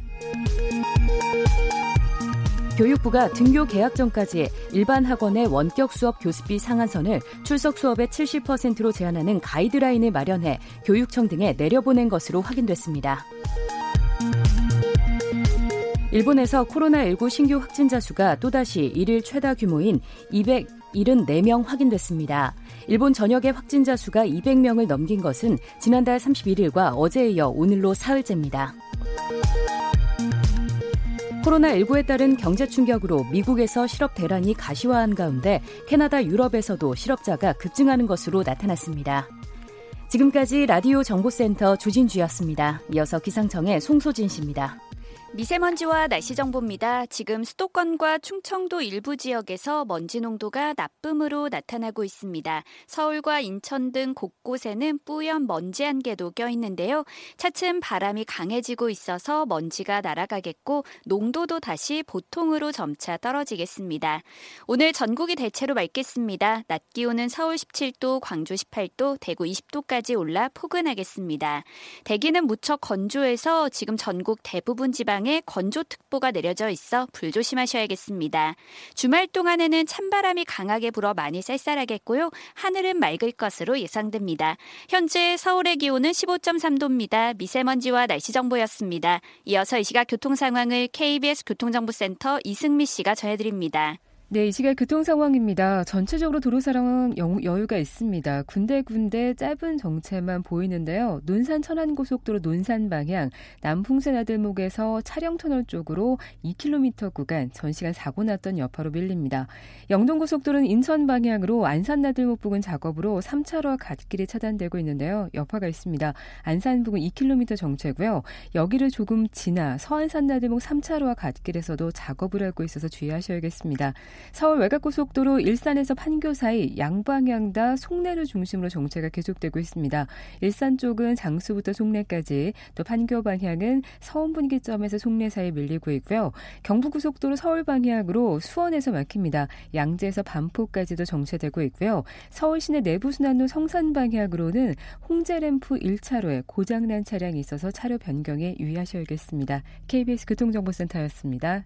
교육부가 등교 개학 전까지 일반 학원의 원격 수업 교습비 상한선을 출석 수업의 70%로 제한하는 가이드라인을 마련해 교육청 등에 내려보낸 것으로 확인됐습니다. 일본에서 코로나19 신규 확진자 수가 또다시 일일 최다 규모인 274명 확인됐습니다. 일본 전역의 확진자 수가 200명을 넘긴 것은 지난달 31일과 어제에 이어 오늘로 사흘째입니다. 코로나19에 따른 경제 충격으로 미국에서 실업 대란이 가시화한 가운데 캐나다, 유럽에서도 실업자가 급증하는 것으로 나타났습니다. 지금까지 라디오 정보센터 조진주였습니다. 이어서 기상청의 송소진 씨입니다. 미세먼지와 날씨 정보입니다. 지금 수도권과 충청도 일부 지역에서 먼지 농도가 나쁨으로 나타나고 있습니다. 서울과 인천 등 곳곳에는 뿌연 먼지 한 개도 껴 있는데요. 차츰 바람이 강해지고 있어서 먼지가 날아가겠고 농도도 다시 보통으로 점차 떨어지겠습니다. 오늘 전국이 대체로 맑겠습니다. 낮 기온은 서울 17도, 광주 18도, 대구 20도까지 올라 포근하겠습니다. 대기는 무척 건조해서 지금 전국 대부분 지방 지방에 건조특보가 내려져 있어 불조심하셔야겠습니다. 주말 동안에는 찬바람이 강하게 불어 많이 쌀쌀하겠고요. 하늘은 맑을 것으로 예상됩니다. 현재 서울의 기온은 15.3도입니다. 미세먼지와 날씨 정보였습니다. 이어서 이 시각 교통 상황을 KBS 교통정보센터 이승미 씨가 전해드립니다. 네, 이 시각 교통 상황입니다. 전체적으로 도로 상황은 여유가 있습니다. 군데군데 짧은 정체만 보이는데요. 논산 천안고속도로 논산 방향 남풍새 나들목에서 차량터널 쪽으로 2km 구간 전시간 사고 났던 여파로 밀립니다. 영동고속도로는 인천 방향으로 안산 나들목 부근 작업으로 3차로 갓길이 차단되고 있는데요. 여파가 있습니다. 안산 부근 2km 정체고요. 여기를 조금 지나 서안산 나들목 3차로와 갓길에서도 작업을 하고 있어서 주의하셔야겠습니다. 서울 외곽고속도로 일산에서 판교 사이 양방향 다 송내를 중심으로 정체가 계속되고 있습니다. 일산 쪽은 장수부터 송내까지 또 판교 방향은 서운 분기점에서 송내 사이 밀리고 있고요. 경부고속도로 서울 방향으로 수원에서 막힙니다. 양재에서 반포까지도 정체되고 있고요. 서울 시내 내부순환로 성산 방향으로는 홍제램프 1차로에 고장난 차량이 있어서 차로 변경에 유의하셔야겠습니다. KBS 교통정보센터였습니다.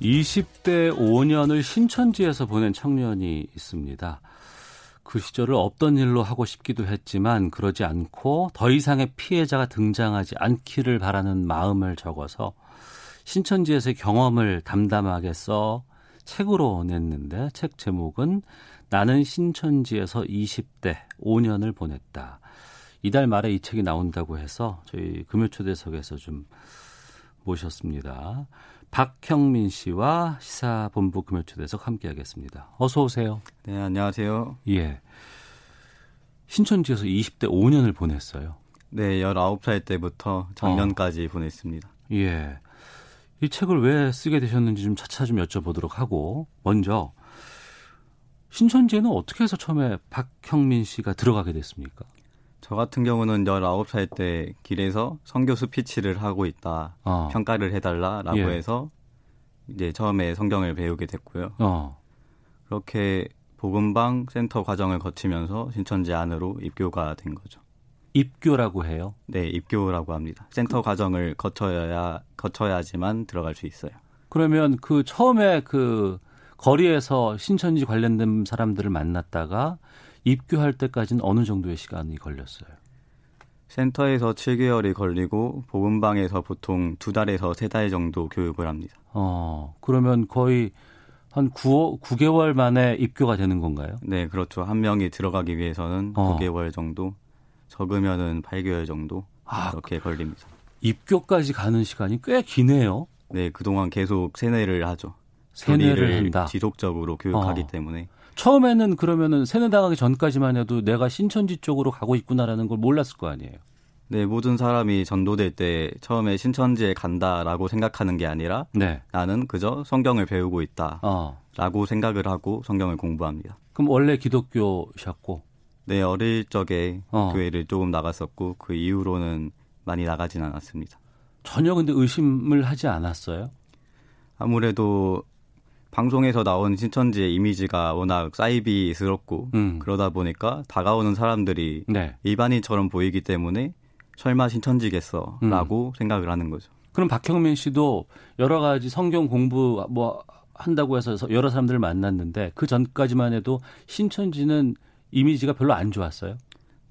20대 5년을 신천지에서 보낸 청년이 있습니다. 그 시절을 없던 일로 하고 싶기도 했지만 그러지 않고 더 이상의 피해자가 등장하지 않기를 바라는 마음을 적어서 신천지에서의 경험을 담담하게 써 책으로 냈는데 책 제목은 나는 신천지에서 20대 5년을 보냈다. 이달 말에 이 책이 나온다고 해서 저희 금요초대석에서 좀 모셨습니다. 박형민 씨와 시사본부 금요초대석 함께하겠습니다. 어서 오세요. 네, 안녕하세요. 예. 신천지에서 20대 5년을 보냈어요. 네, 19살 때부터 작년까지 어. 보냈습니다. 예. 이 책을 왜 쓰게 되셨는지 좀 차차 좀 여쭤보도록 하고 먼저 신천지에는 어떻게 해서 처음에 박형민 씨가 들어가게 됐습니까? 저 같은 경우는 19살 때 길에서 성교 스피치를 하고 있다. 어. 평가를 해달라라고 예. 해서 이제 처음에 성경을 배우게 됐고요. 어. 그렇게 복음방 센터 과정을 거치면서 신천지 안으로 입교가 된 거죠. 입교라고 해요? 네, 입교라고 합니다. 센터 그, 과정을 거쳐야 거쳐야지만 들어갈 수 있어요. 그러면 그 처음에 그 거리에서 신천지 관련된 사람들을 만났다가 입교할 때까지는 어느 정도의 시간이 걸렸어요? 센터에서 7개월이 걸리고 보건방에서 보통 두 달에서 세 달 정도 교육을 합니다. 어, 그러면 거의 한 9, 9개월 만에 입교가 되는 건가요? 네, 그렇죠. 한 명이 들어가기 위해서는 어. 9개월 정도, 적으면은 8개월 정도 아, 그렇게 걸립니다. 입교까지 가는 시간이 꽤 기네요. 네, 그동안 계속 세뇌를 하죠. 세뇌를 한다. 지속적으로 교육하기 어. 때문에. 처음에는 그러면은 세뇌당하기 전까지만 해도 내가 신천지 쪽으로 가고 있구나라는 걸 몰랐을 거 아니에요. 네, 모든 사람이 전도될 때 처음에 신천지에 간다라고 생각하는 게 아니라 네. 나는 그저 성경을 배우고 있다라고 어. 생각을 하고 성경을 공부합니다. 그럼 원래 기독교셨고? 네, 어릴 적에 어. 교회를 조금 나갔었고 그 이후로는 많이 나가진 않았습니다. 전혀 근데 의심을 하지 않았어요? 아무래도 방송에서 나온 신천지의 이미지가 워낙 사이비스럽고 음. 그러다 보니까 다가오는 사람들이 네. 일반인처럼 보이기 때문에 설마 신천지겠어라고 음. 생각을 하는 거죠. 그럼 박형민 씨도 여러 가지 성경 공부 뭐 한다고 해서 여러 사람들을 만났는데 그 전까지만 해도 신천지는 이미지가 별로 안 좋았어요.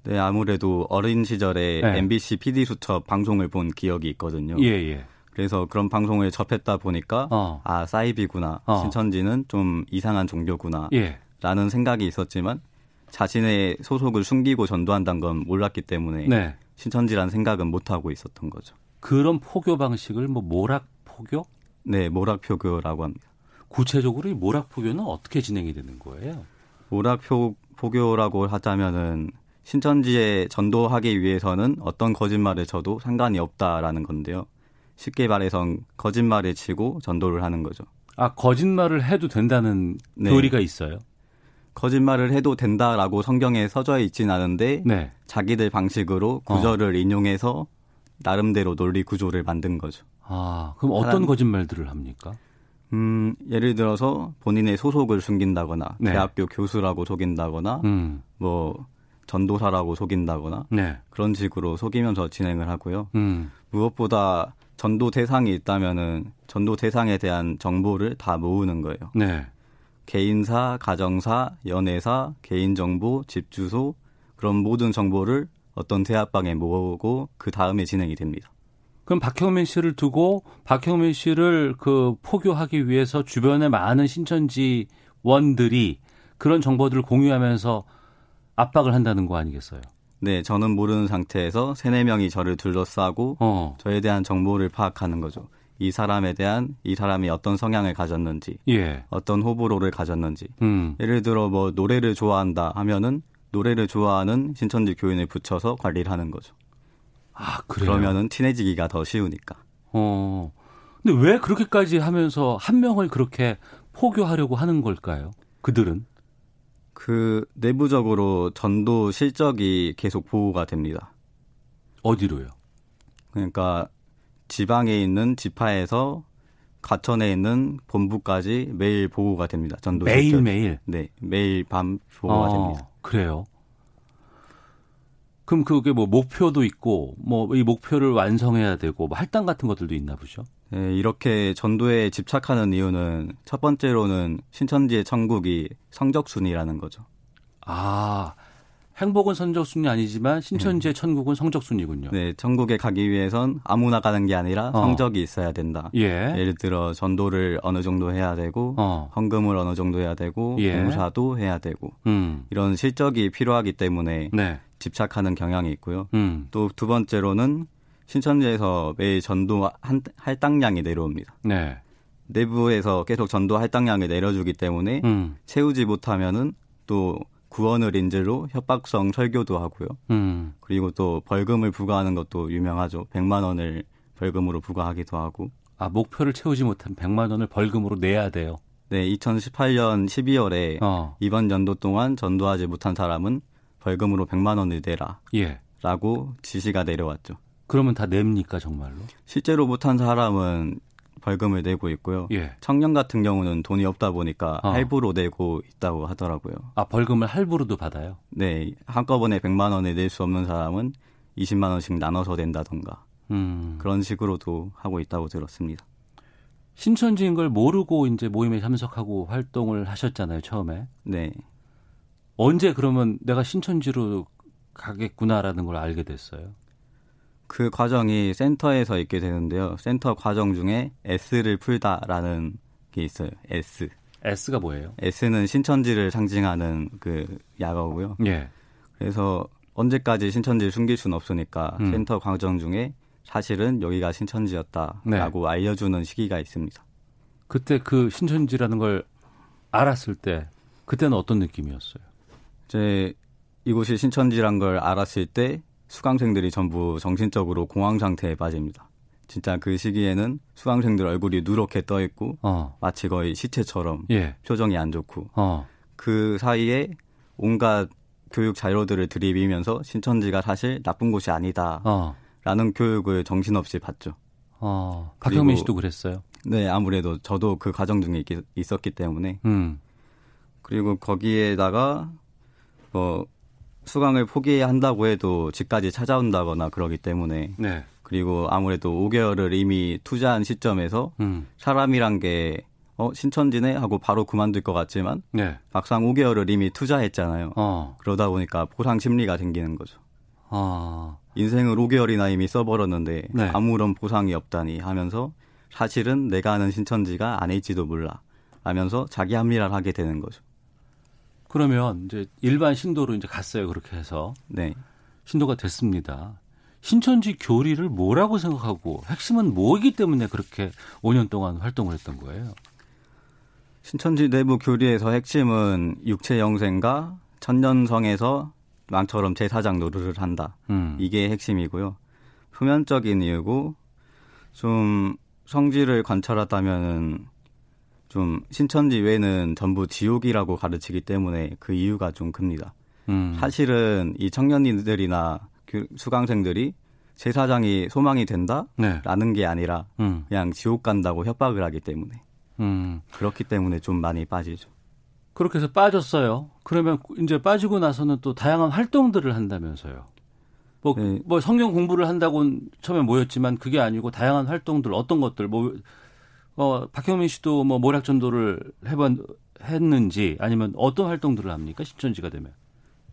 네, 아무래도 어린 시절에 네. MBC PD 수첩 방송을 본 기억이 있거든요. 예, 예. 그래서 그런 방송을 접했다 보니까 어. 아 사이비구나 어. 신천지는 좀 이상한 종교구나 예. 라는 생각이 있었지만 자신의 소속을 숨기고 전도한다는 건 몰랐기 때문에 네. 신천지라는 생각은 못 하고 있었던 거죠. 그런 포교 방식을 뭐 모락 포교? 네, 모락 포교라고 합니다. 구체적으로 이 모락 포교는 어떻게 진행이 되는 거예요? 모락 포교라고 하자면은 신천지에 전도하기 위해서는 어떤 거짓말을 쳐도 상관이 없다라는 건데요. 쉽게 말해서 거짓말을 치고 전도를 하는 거죠. 아, 거짓말을 해도 된다는 네. 교리가 있어요? 거짓말을 해도 된다라고 성경에 써져 있진 않은데 네. 자기들 방식으로 구절을 어. 인용해서 나름대로 논리 구조를 만든 거죠. 아, 그럼 어떤 사람, 거짓말들을 합니까? 음, 예를 들어서 본인의 소속을 숨긴다거나 네. 대학교 교수라고 속인다거나 음. 뭐 전도사라고 속인다거나 네. 그런 식으로 속이면서 진행을 하고요. 음. 무엇보다 전도 대상이 있다면은 전도 대상에 대한 정보를 다 모으는 거예요. 네. 개인사, 가정사, 연애사, 개인정보, 집 주소 그런 모든 정보를 어떤 대학방에 모으고 그 다음에 진행이 됩니다. 그럼 박형민 씨를 두고 박형민 씨를 그 포교하기 위해서 주변에 많은 신천지 원들이 그런 정보들을 공유하면서 압박을 한다는 거 아니겠어요? 네, 저는 모르는 상태에서 세네 명이 저를 둘러싸고 어. 저에 대한 정보를 파악하는 거죠. 이 사람에 대한 이 사람이 어떤 성향을 가졌는지, 예. 어떤 호불호를 가졌는지. 음. 예를 들어 뭐 노래를 좋아한다 하면은 노래를 좋아하는 신천지 교인을 붙여서 관리를 하는 거죠. 아, 그래요? 그러면은 친해지기가 더 쉬우니까. 어. 근데 왜 그렇게까지 하면서 한 명을 그렇게 포교하려고 하는 걸까요? 그들은? 그 내부적으로 전도 실적이 계속 보호가 됩니다. 어디로요? 그러니까 지방에 있는 지파에서 가천에 있는 본부까지 매일 보고가 됩니다. 전도 매일 실적. 매일. 네, 매일 밤 보고가 어, 됩니다. 그래요. 그럼 그게 뭐 목표도 있고 뭐 이 목표를 완성해야 되고 뭐 할당 같은 것들도 있나 보죠. 네, 이렇게 전도에 집착하는 이유는 첫 번째로는 신천지의 천국이 성적순이라는 거죠. 아, 행복은 성적순이 아니지만 신천지의 네. 천국은 성적순이군요. 네, 천국에 가기 위해선 아무나 가는 게 아니라 어. 성적이 있어야 된다. 예. 예를 들어 전도를 어느 정도 해야 되고 어. 헌금을 어느 정도 해야 되고 예. 봉사도 해야 되고 음. 이런 실적이 필요하기 때문에 네. 집착하는 경향이 있고요. 음. 또두 번째로는 신천지에서 매일 전도 한, 할당량이 내려옵니다. 네. 내부에서 계속 전도 할당량을 내려주기 때문에 음. 채우지 못하면은 또 구원을 인질로 협박성 설교도 하고요. 음. 그리고 또 벌금을 부과하는 것도 유명하죠. 100만 원을 벌금으로 부과하기도 하고. 아, 목표를 채우지 못한 100만 원을 벌금으로 내야 돼요. 네, 2018년 12월에 어. 이번 연도 동안 전도하지 못한 사람은 벌금으로 100만 원을 내라. 예. 라고 지시가 내려왔죠. 그러면 다 냅니까 정말로? 실제로 못한 사람은 벌금을 내고 있고요. 예. 청년 같은 경우는 돈이 없다 보니까 어. 할부로 내고 있다고 하더라고요. 아 벌금을 할부로도 받아요? 네, 한꺼번에 100만 원을 낼 수 없는 사람은 20만 원씩 나눠서 낸다던가 음. 그런 식으로도 하고 있다고 들었습니다. 신천지인 걸 모르고 이제 모임에 참석하고 활동을 하셨잖아요 처음에. 네. 언제 그러면 내가 신천지로 가겠구나라는 걸 알게 됐어요? 그 과정이 센터에서 있게 되는데요. 센터 과정 중에 S를 풀다라는 게 있어요. S. S가 뭐예요? S는 신천지를 상징하는 그 약어고요. 예. 그래서 언제까지 신천지를 숨길 수는 없으니까 음. 센터 과정 중에 사실은 여기가 신천지였다라고 네. 알려주는 시기가 있습니다. 그때 그 신천지라는 걸 알았을 때 그때는 어떤 느낌이었어요? 이제 이곳이 신천지란 걸 알았을 때 수강생들이 전부 정신적으로 공황 상태에 빠집니다. 진짜 그 시기에는 수강생들 얼굴이 누렇게 떠 있고 어. 마치 거의 시체처럼 예. 표정이 안 좋고 어. 그 사이에 온갖 교육 자료들을 들이미면서 신천지가 사실 나쁜 곳이 아니다라는 어. 교육을 정신없이 받죠. 어. 박형민 씨도 그랬어요? 네, 아무래도 저도 그 과정 중에 있 었기 때문에 음. 그리고 거기에다가 뭐 수강을 포기해야 한다고 해도 집까지 찾아온다거나 그러기 때문에 네. 그리고 아무래도 5개월을 이미 투자한 시점에서 음. 사람이란 게 어, 신천지네 하고 바로 그만둘 것 같지만 네. 막상 5개월을 이미 투자했잖아요. 어. 그러다 보니까 보상 심리가 생기는 거죠. 아. 인생을 5개월이나 이미 써버렸는데 네. 아무런 보상이 없다니 하면서 사실은 내가 아는 신천지가 아닐지도 몰라 하면서 자기 합리화를 하게 되는 거죠. 그러면 이제 일반 신도로 이제 갔어요. 그렇게 해서. 네. 신도가 됐습니다. 신천지 교리를 뭐라고 생각하고 핵심은 뭐이기 때문에 그렇게 5년 동안 활동을 했던 거예요? 신천지 내부 교리에서 핵심은 육체 영생과 천년성에서 왕처럼 제사장 노릇을 한다. 음. 이게 핵심이고요. 표면적인 이유고 좀 성질을 관찰하다면은 좀 신천지 외에는 전부 지옥이라고 가르치기 때문에 그 이유가 좀 큽니다. 음. 사실은 이 청년들이나 수강생들이 제사장이 소망이 된다라는 네. 게 아니라 음. 그냥 지옥 간다고 협박을 하기 때문에 음. 그렇기 때문에 좀 많이 빠지죠. 그렇게 해서 빠졌어요. 그러면 이제 빠지고 나서는 또 다양한 활동들을 한다면서요. 뭐, 네. 뭐 성경 공부를 한다고 처음에 모였지만 그게 아니고 다양한 활동들 어떤 것들 뭐 어, 박형민 씨도 뭐 모략 전도를 해본 했는지 아니면 어떤 활동들을 합니까 신천지가 되면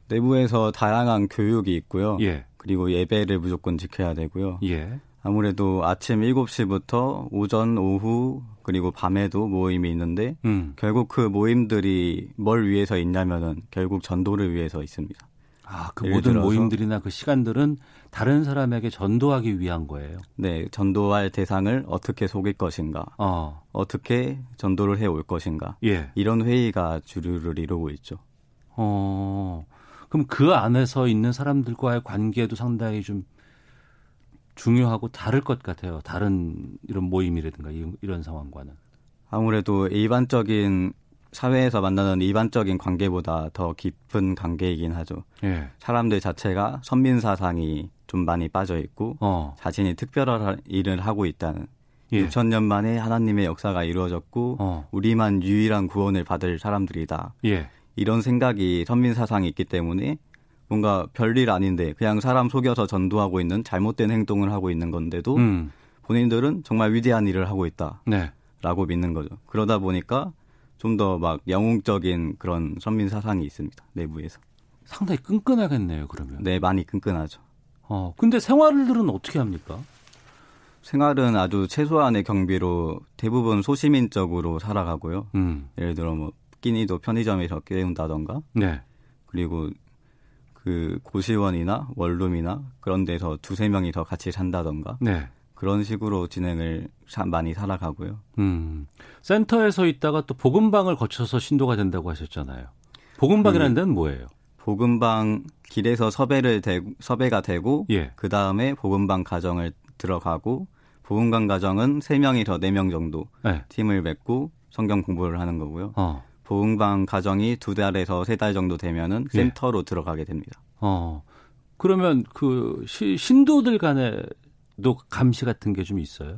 내부에서 다양한 교육이 있고요. 예. 그리고 예배를 무조건 지켜야 되고요. 예. 아무래도 아침 7시부터 오전, 오후 그리고 밤에도 모임이 있는데 음. 결국 그 모임들이 뭘 위해서 있냐면은 결국 전도를 위해서 있습니다. 아, 그 모든 모임들이나 그 시간들은 다른 사람에게 전도하기 위한 거예요. 네, 전도할 대상을 어떻게 속일 것인가, 어. 떻게 전도를 해올 것인가, 예. 이런 회의가 주류를 이루고 있죠. 어, 그럼 그 안에서 있는 사람들과의 관계도 상당히 좀 중요하고 다를 것 같아요. 다른 이런 모임이라든가 이런 상황과는. 아무래도 일반적인 사회에서 만나는 일반적인 관계보다 더 깊은 관계이긴 하죠. 예. 사람들 자체가 선민 사상이 좀 많이 빠져 있고 어. 자신이 특별한 일을 하고 있다는 예. 6천 년 만에 하나님의 역사가 이루어졌고 어. 우리만 유일한 구원을 받을 사람들이다. 예. 이런 생각이 선민 사상이 있기 때문에 뭔가 별일 아닌데 그냥 사람 속여서 전도하고 있는 잘못된 행동을 하고 있는 건데도 음. 본인들은 정말 위대한 일을 하고 있다. 네. 라고 믿는 거죠. 그러다 보니까 좀 더 막 영웅적인 그런 선민 사상이 있습니다. 내부에서. 상당히 끈끈하겠네요, 그러면. 네, 많이 끈끈하죠. 어, 근데 생활들은 어떻게 합니까? 생활은 아주 최소한의 경비로 대부분 소시민적으로 살아가고요. 음. 예를 들어 뭐 끼니도 편의점에서 깨운다던가. 네. 그리고 그 고시원이나 원룸이나 그런 데서 두세 명이 더 같이 산다던가. 네. 그런 식으로 진행을 많이 살아가고요. 음. 센터에서 있다가 또 복음방을 거쳐서 신도가 된다고 하셨잖아요. 복음방이라는 그 데는 뭐예요? 복음방 길에서 섭외를 되, 섭외가 되고 예. 그 다음에 복음방 가정을 들어가고 복음방 가정은 3명이서 4명 정도 네. 팀을 맺고 성경 공부를 하는 거고요. 어. 복음방 가정이 두 달에서 세 달 정도 되면은 예. 센터로 들어가게 됩니다. 어. 그러면 그 시, 신도들 간에 도 감시 같은 게 좀 있어요?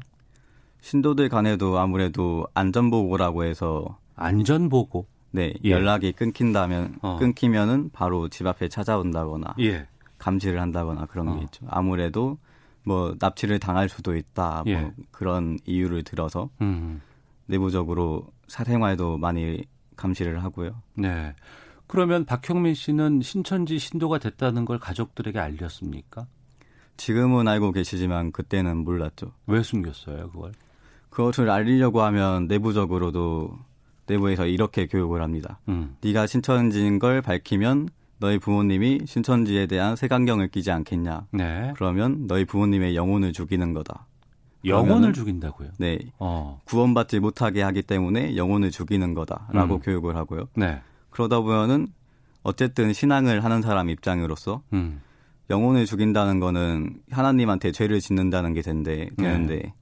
신도들 간에도 아무래도 안전보고라고 해서 안전보고 네 예. 연락이 끊긴다면 어. 끊기면은 바로 집 앞에 찾아온다거나 예. 감시를 한다거나 그런 어. 게 있죠. 아무래도 뭐 납치를 당할 수도 있다 뭐 예. 그런 이유를 들어서 음. 내부적으로 사생활도 많이 감시를 하고요. 네. 그러면 박형민 씨는 신천지 신도가 됐다는 걸 가족들에게 알렸습니까? 지금은 알고 계시지만 그때는 몰랐죠. 왜 숨겼어요, 그걸? 그것을 알리려고 하면 내부적으로도 내부에서 이렇게 교육을 합니다. 음. 네가 신천지인 걸 밝히면 너희 부모님이 신천지에 대한 색안경을 끼지 않겠냐. 네. 그러면 너희 부모님의 영혼을 죽이는 거다. 영혼을 죽인다고요? 네. 어. 구원받지 못하게 하기 때문에 영혼을 죽이는 거다라고 음. 교육을 하고요. 네. 그러다 보면은 어쨌든 신앙을 하는 사람 입장으로서 음. 영혼을 죽인다는 거는 하나님한테 죄를 짓는다는 게 된대, 되는데 네.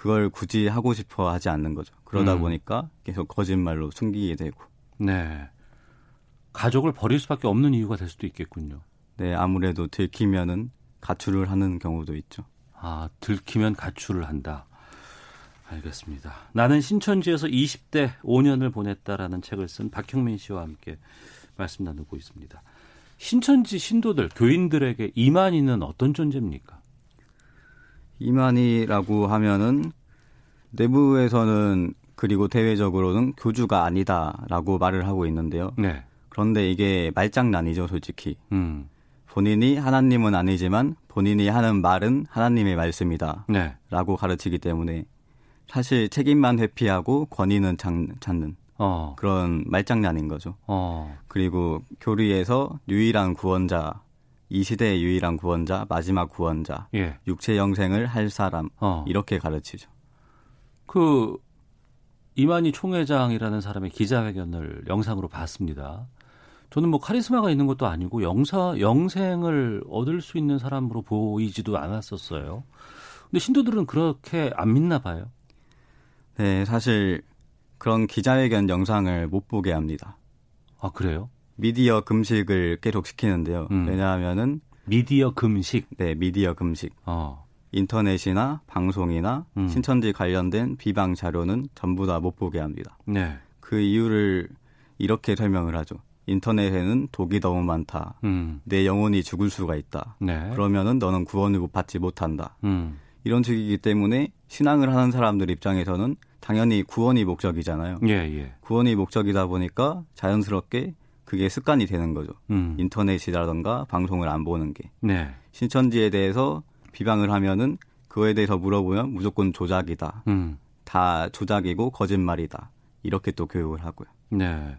그걸 굳이 하고 싶어 하지 않는 거죠. 그러다 음. 보니까 계속 거짓말로 숨기게 되고. 네. 가족을 버릴 수밖에 없는 이유가 될 수도 있겠군요. 네, 아무래도 들키면은 가출을 하는 경우도 있죠. 아, 들키면 가출을 한다. 알겠습니다. 나는 신천지에서 20대 5년을 보냈다라는 책을 쓴 박형민 씨와 함께 말씀 나누고 있습니다. 신천지 신도들, 교인들에게 이만희는 어떤 존재입니까? 이만희라고 하면은 내부에서는 그리고 대외적으로는 교주가 아니다라고 말을 하고 있는데요. 네. 그런데 이게 말장난이죠, 솔직히. 음. 본인이 하나님은 아니지만 본인이 하는 말은 하나님의 말씀이다. 네. 라고 가르치기 때문에 사실 책임만 회피하고 권위는 찾는 어. 그런 말장난인 거죠. 어. 그리고 교리에서 유일한 구원자, 이 시대의 유일한 구원자, 마지막 구원자, 예. 육체 영생을 할 사람 어. 이렇게 가르치죠. 그 이만희 총회장이라는 사람의 기자회견을 영상으로 봤습니다. 저는 뭐 카리스마가 있는 것도 아니고 영사 영생을 얻을 수 있는 사람으로 보이지도 않았었어요. 근데 신도들은 그렇게 안 믿나 봐요. 네, 사실 그런 기자회견 영상을 못 보게 합니다. 아 그래요? 미디어 금식을 계속 시키는데요. 음. 왜냐하면은 미디어 금식. 네, 미디어 금식. 어. 인터넷이나 방송이나 음. 신천지 관련된 비방 자료는 전부 다 못 보게 합니다. 네. 그 이유를 이렇게 설명을 하죠. 인터넷에는 독이 너무 많다. 음. 내 영혼이 죽을 수가 있다. 네. 그러면은 너는 구원을 받지 못한다. 음. 이런 식이기 때문에 신앙을 하는 사람들 입장에서는 당연히 구원이 목적이잖아요. 예, 예. 구원이 목적이다 보니까 자연스럽게 그게 습관이 되는 거죠. 음. 인터넷이라던가 방송을 안 보는 게. 네. 신천지에 대해서 비방을 하면은 그거에 대해서 물어보면 무조건 조작이다. 음. 다 조작이고 거짓말이다. 이렇게 또 교육을 하고요. 네.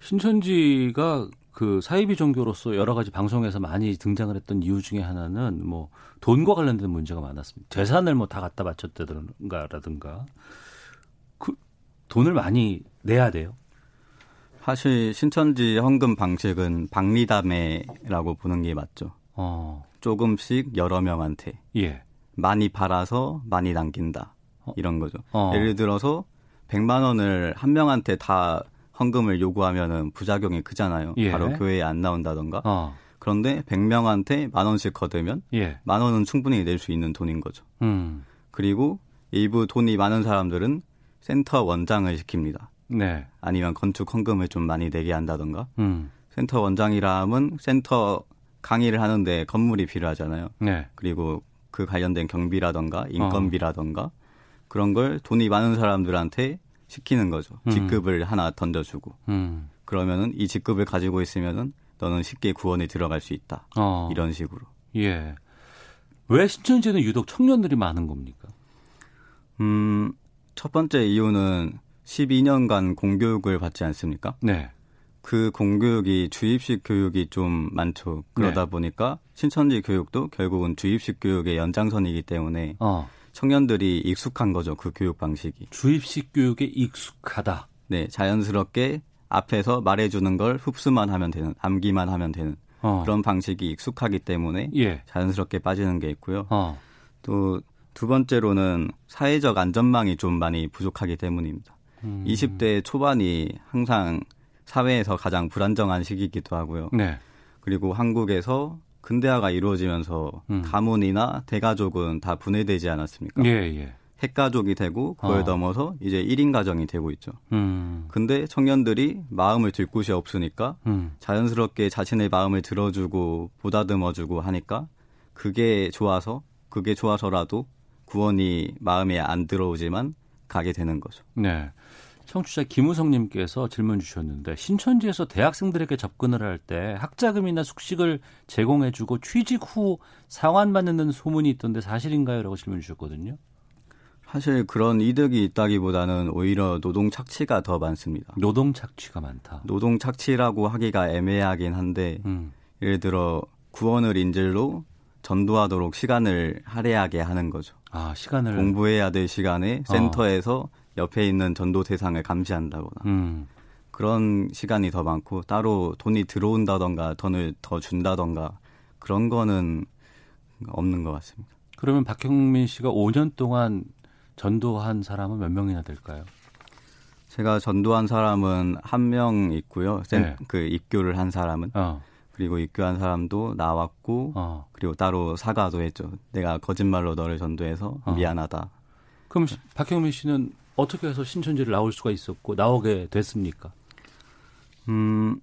신천지가 그 사이비 종교로서 여러 가지 방송에서 많이 등장을 했던 이유 중에 하나는 뭐 돈과 관련된 문제가 많았습니다. 재산을 뭐 다 갖다 바쳤다든가라든가 그 돈을 많이 내야 돼요. 사실 신천지 헌금 방식은 박리담회라고 보는 게 맞죠. 어. 조금씩 여러 명한테 예. 많이 팔아서 많이 남긴다 어. 이런 거죠. 어. 예를 들어서 100만 원을 한 명한테 다 헌금을 요구하면은 부작용이 크잖아요. 예. 바로 교회에 안 나온다던가. 어. 그런데 100명한테 만 원씩 거두면 예. 만 원은 충분히 낼 수 있는 돈인 거죠. 음. 그리고 일부 돈이 많은 사람들은 센터 원장을 시킵니다. 네. 아니면 건축 헌금을 좀 많이 내게 한다던가. 음. 센터 원장이라 하면 센터 강의를 하는데 건물이 필요하잖아요. 네. 그리고 그 관련된 경비라던가 인건비라던가 어. 그런 걸 돈이 많은 사람들한테 시키는 거죠. 음. 직급을 하나 던져주고. 음. 그러면은 이 직급을 가지고 있으면은 너는 쉽게 구원에 들어갈 수 있다. 어. 이런 식으로. 예. 왜 신천지는 유독 청년들이 많은 겁니까? 음, 첫 번째 이유는 12년간 공교육을 받지 않습니까? 네. 그 공교육이 주입식 교육이 좀 많죠. 그러다 네. 보니까 신천지 교육도 결국은 주입식 교육의 연장선이기 때문에 어. 청년들이 익숙한 거죠. 그 교육 방식이. 주입식 교육에 익숙하다. 네, 자연스럽게 앞에서 말해주는 걸 흡수만 하면 되는, 암기만 하면 되는 어. 그런 방식이 익숙하기 때문에 예. 자연스럽게 빠지는 게 있고요. 어. 또두 번째로는 사회적 안전망이 좀 많이 부족하기 때문입니다. 음. 20대 초반이 항상 사회에서 가장 불안정한 시기이기도 하고요. 네. 그리고 한국에서 근대화가 이루어지면서 음. 가문이나 대가족은 다 분해되지 않았습니까? 예, 예. 핵가족이 되고 그걸 어. 넘어서 이제 1인 가정이 되고 있죠. 음. 근데 청년들이 마음을 들 곳이 없으니까 음. 자연스럽게 자신의 마음을 들어주고 보다듬어주고 하니까 그게 좋아서 그게 좋아서라도 구원이 마음에 안 들어오지만 가게 되는 거죠. 네. 청취자 김우성님께서 질문 주셨는데 신천지에서 대학생들에게 접근을 할 때 학자금이나 숙식을 제공해주고 취직 후 상환받는 소문이 있던데 사실인가요?라고 질문 주셨거든요. 사실 그런 이득이 있다기보다는 오히려 노동 착취가 더 많습니다. 노동 착취가 많다. 노동 착취라고 하기가 애매하긴 한데 음. 예를 들어 구원을 인질로 전도하도록 시간을 할애하게 하는 거죠. 아 시간을 공부해야 될 시간에 센터에서 어. 옆에 있는 전도 대상을 감시한다거나 음. 그런 시간이 더 많고 따로 돈이 들어온다던가 돈을 더 준다던가 그런 거는 없는 것 같습니다. 그러면 박형민 씨가 5년 동안 전도한 사람은 몇 명이나 될까요? 제가 전도한 사람은 한 명 있고요. 네. 그 입교를 한 사람은 어. 그리고 입교한 사람도 나왔고 어. 그리고 따로 사과도 했죠. 내가 거짓말로 너를 전도해서 어. 미안하다. 그럼 박형민 씨는 어떻게 해서 신천지를 나올 수가 있었고 나오게 됐습니까? 음,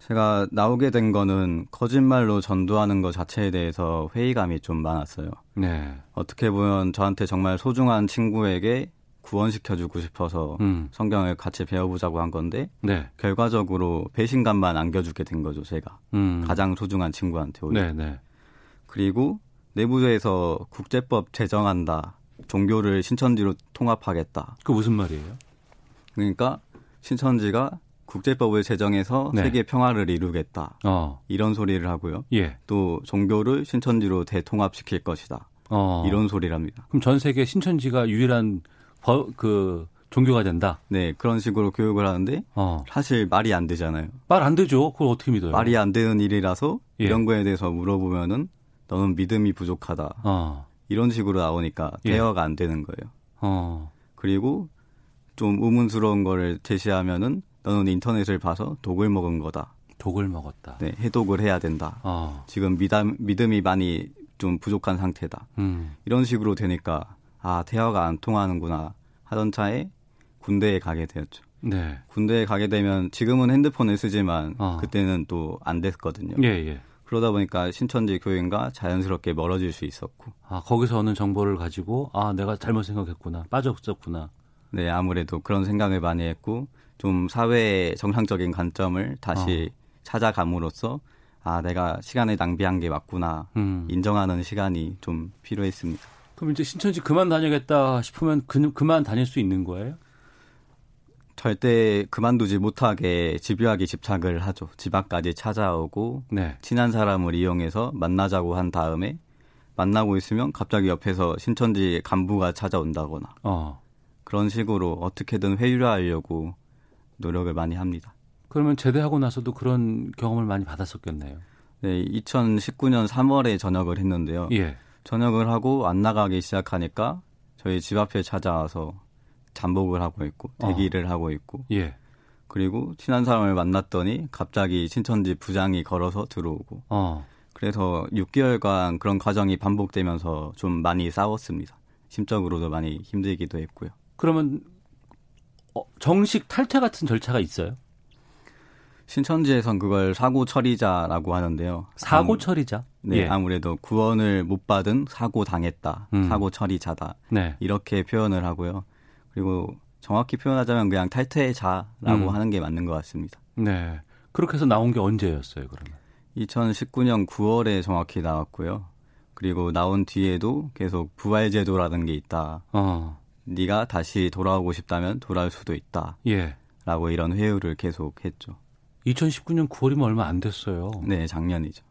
제가 나오게 된 거는 거짓말로 전도하는 것 자체에 대해서 회의감이 좀 많았어요. 네. 어떻게 보면 저한테 정말 소중한 친구에게 구원시켜주고 싶어서 음. 성경을 같이 배워보자고 한 건데 네. 결과적으로 배신감만 안겨주게 된 거죠 제가 음. 가장 소중한 친구한테 오히려 네, 네. 그리고 내부에서 국제법 제정한다 종교를 신천지로 통합하겠다. 그 무슨 말이에요? 그러니까 신천지가 국제법을 제정해서 네. 세계 평화를 이루겠다. 어. 이런 소리를 하고요. 예. 또 종교를 신천지로 대통합시킬 것이다. 어. 이런 소리랍니다. 그럼 전 세계 신천지가 유일한 법, 그 종교가 된다. 네, 그런 식으로 교육을 하는데 어. 사실 말이 안 되잖아요. 말 안 되죠. 그걸 어떻게 믿어요? 말이 안 되는 일이라서 예. 이런 거에 대해서 물어보면은 너는 믿음이 부족하다. 어. 이런 식으로 나오니까 예. 대화가 안 되는 거예요. 어. 그리고 좀 의문스러운 거를 제시하면은 너는 인터넷을 봐서 독을 먹은 거다. 독을 먹었다. 네, 해독을 해야 된다. 어. 지금 미담, 믿음이 많이 좀 부족한 상태다. 음. 이런 식으로 되니까 아 대화가 안 통하는구나 하던 차에 군대에 가게 되었죠. 네. 군대에 가게 되면 지금은 핸드폰을 쓰지만 어. 그때는 또 안 됐거든요. 예, 예. 그러다 보니까 신천지 교인과 자연스럽게 멀어질 수 있었고. 아, 거기서 얻는 정보를 가지고 아, 내가 잘못 생각했구나. 빠졌었구나. 네, 아무래도 그런 생각을 많이 했고 좀 사회의 정상적인 관점을 다시 어. 찾아감으로써 아, 내가 시간을 낭비한 게 맞구나. 음. 인정하는 시간이 좀 필요했습니다. 그럼 이제 신천지 그만 다녀겠다 싶으면 그, 그만 다닐 수 있는 거예요? 절대 그만두지 못하게 집요하게 집착을 하죠. 집 앞까지 찾아오고 네. 친한 사람을 이용해서 만나자고 한 다음에 만나고 있으면 갑자기 옆에서 신천지 간부가 찾아온다거나 어. 그런 식으로 어떻게든 회유하려고 노력을 많이 합니다. 그러면 제대하고 나서도 그런 경험을 많이 받았었겠네요. 네, 2019년 3월에 전역을 했는데요. 예. 전역을 하고 안 나가기 시작하니까 저희 집 앞에 찾아와서 잠복을 하고 있고 어. 대기를 어. 하고 있고 예. 그리고 친한 사람을 만났더니 갑자기 신천지 부장이 걸어서 들어오고 어. 그래서 6개월간 그런 과정이 반복되면서 좀 많이 싸웠습니다. 심적으로도 많이 힘들기도 했고요. 그러면 어, 정식 탈퇴 같은 절차가 있어요? 신천지에선 그걸 사고 처리자라고 하는데요. 사고 처리자? 네, 예. 아무래도 구원을 못 받은 사고 당했다, 음. 사고 처리자다 네. 이렇게 표현을 하고요. 그리고 정확히 표현하자면 그냥 탈퇴자라고 음. 하는 게 맞는 것 같습니다. 네. 그렇게 해서 나온 게 언제였어요, 그러면? 2019년 9월에 정확히 나왔고요. 그리고 나온 뒤에도 계속 부활제도라는 게 있다. 어. 네가 다시 돌아오고 싶다면 돌아올 수도 있다. 예. 라고 이런 회유를 계속 했죠. 2019년 9월이면 얼마 안 됐어요. 네, 작년이죠.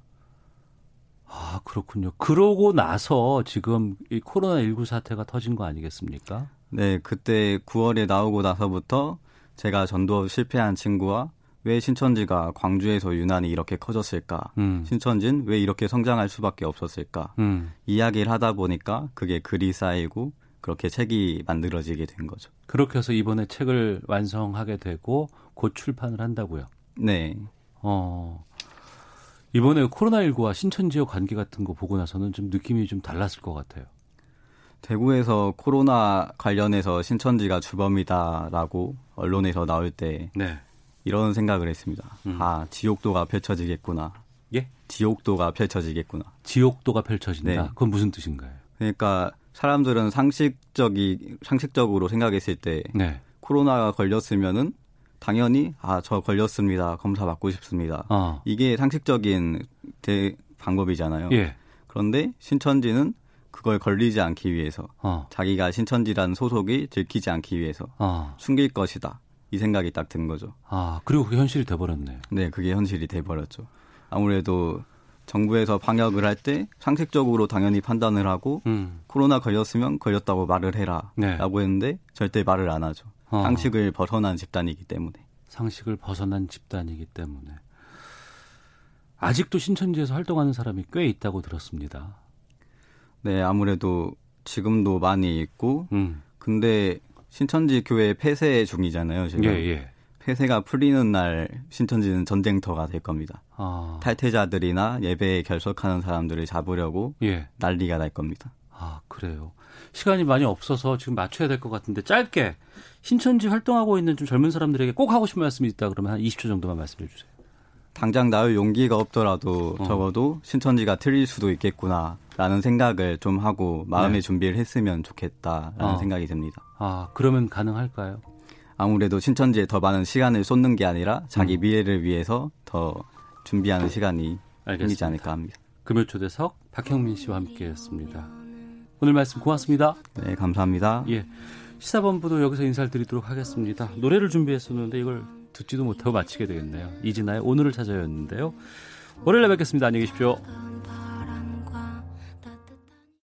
아, 그렇군요. 그러고 나서 지금 이 코로나19 사태가 터진 거 아니겠습니까? 네, 그때 9월에 나오고 나서부터 제가 전도 실패한 친구와 왜 신천지가 광주에서 유난히 이렇게 커졌을까? 음. 신천지는 왜 이렇게 성장할 수밖에 없었을까? 음. 이야기를 하다 보니까 그게 글이 쌓이고 그렇게 책이 만들어지게 된 거죠. 그렇게 해서 이번에 책을 완성하게 되고 곧 출판을 한다고요? 네. 어. 이번에 코로나19와 신천지와 관계 같은 거 보고 나서는 좀 느낌이 좀 달랐을 것 같아요. 대구에서 코로나 관련해서 신천지가 주범이다라고 언론에서 나올 때 네. 이런 생각을 했습니다. 음. 아 지옥도가 펼쳐지겠구나. 예? 지옥도가 펼쳐지겠구나. 지옥도가 펼쳐진다. 네. 그건 무슨 뜻인가요? 그러니까 사람들은 상식적이 상식적으로 생각했을 때 네. 코로나가 걸렸으면은 당연히 아 저 걸렸습니다. 검사 받고 싶습니다. 어. 이게 상식적인 대, 방법이잖아요. 예. 그런데 신천지는 그걸 걸리지 않기 위해서 어. 자기가 신천지라는 소속이 들키지 않기 위해서 어. 숨길 것이다 이 생각이 딱 든 거죠. 아 그리고 그게 현실이 돼버렸네. 네, 그게 현실이 돼버렸죠. 아무래도 정부에서 방역을 할 때 상식적으로 당연히 판단을 하고 음. 코로나 걸렸으면 걸렸다고 말을 해라라고 네. 했는데 절대 말을 안 하죠. 어. 상식을 벗어난 집단이기 때문에. 상식을 벗어난 집단이기 때문에. 아직도 신천지에서 활동하는 사람이 꽤 있다고 들었습니다. 네, 아무래도 지금도 많이 있고, 음. 근데 신천지 교회 폐쇄 중이잖아요, 지금. 예, 예. 폐쇄가 풀리는 날 신천지는 전쟁터가 될 겁니다. 아. 탈퇴자들이나 예배에 결석하는 사람들을 잡으려고 예. 난리가 날 겁니다. 아, 그래요. 시간이 많이 없어서 지금 맞춰야 될 것 같은데 짧게 신천지 활동하고 있는 좀 젊은 사람들에게 꼭 하고 싶은 말씀이 있다 그러면 한 20초 정도만 말씀해 주세요. 당장 나올 용기가 없더라도 어. 적어도 신천지가 틀릴 수도 있겠구나 라는 생각을 좀 하고 마음의 네. 준비를 했으면 좋겠다라는 어. 생각이 듭니다. 아 그러면 가능할까요? 아무래도 신천지에 더 많은 시간을 쏟는 게 아니라 자기 음. 미래를 위해서 더 준비하는 시간이. 생기지 않을까 합니다. 금요초대석 박형민 씨와 함께했습니다. 오늘 말씀 고맙습니다. 네, 감사합니다. 예. 시사본부도 여기서 인사를 드리도록 하겠습니다. 노래를 준비했었는데 이걸 듣지도 못하고 마치게 되겠네요. 이진아의 오늘을 찾아였는데요. 월요일에 뵙겠습니다. 안녕히 계십시오.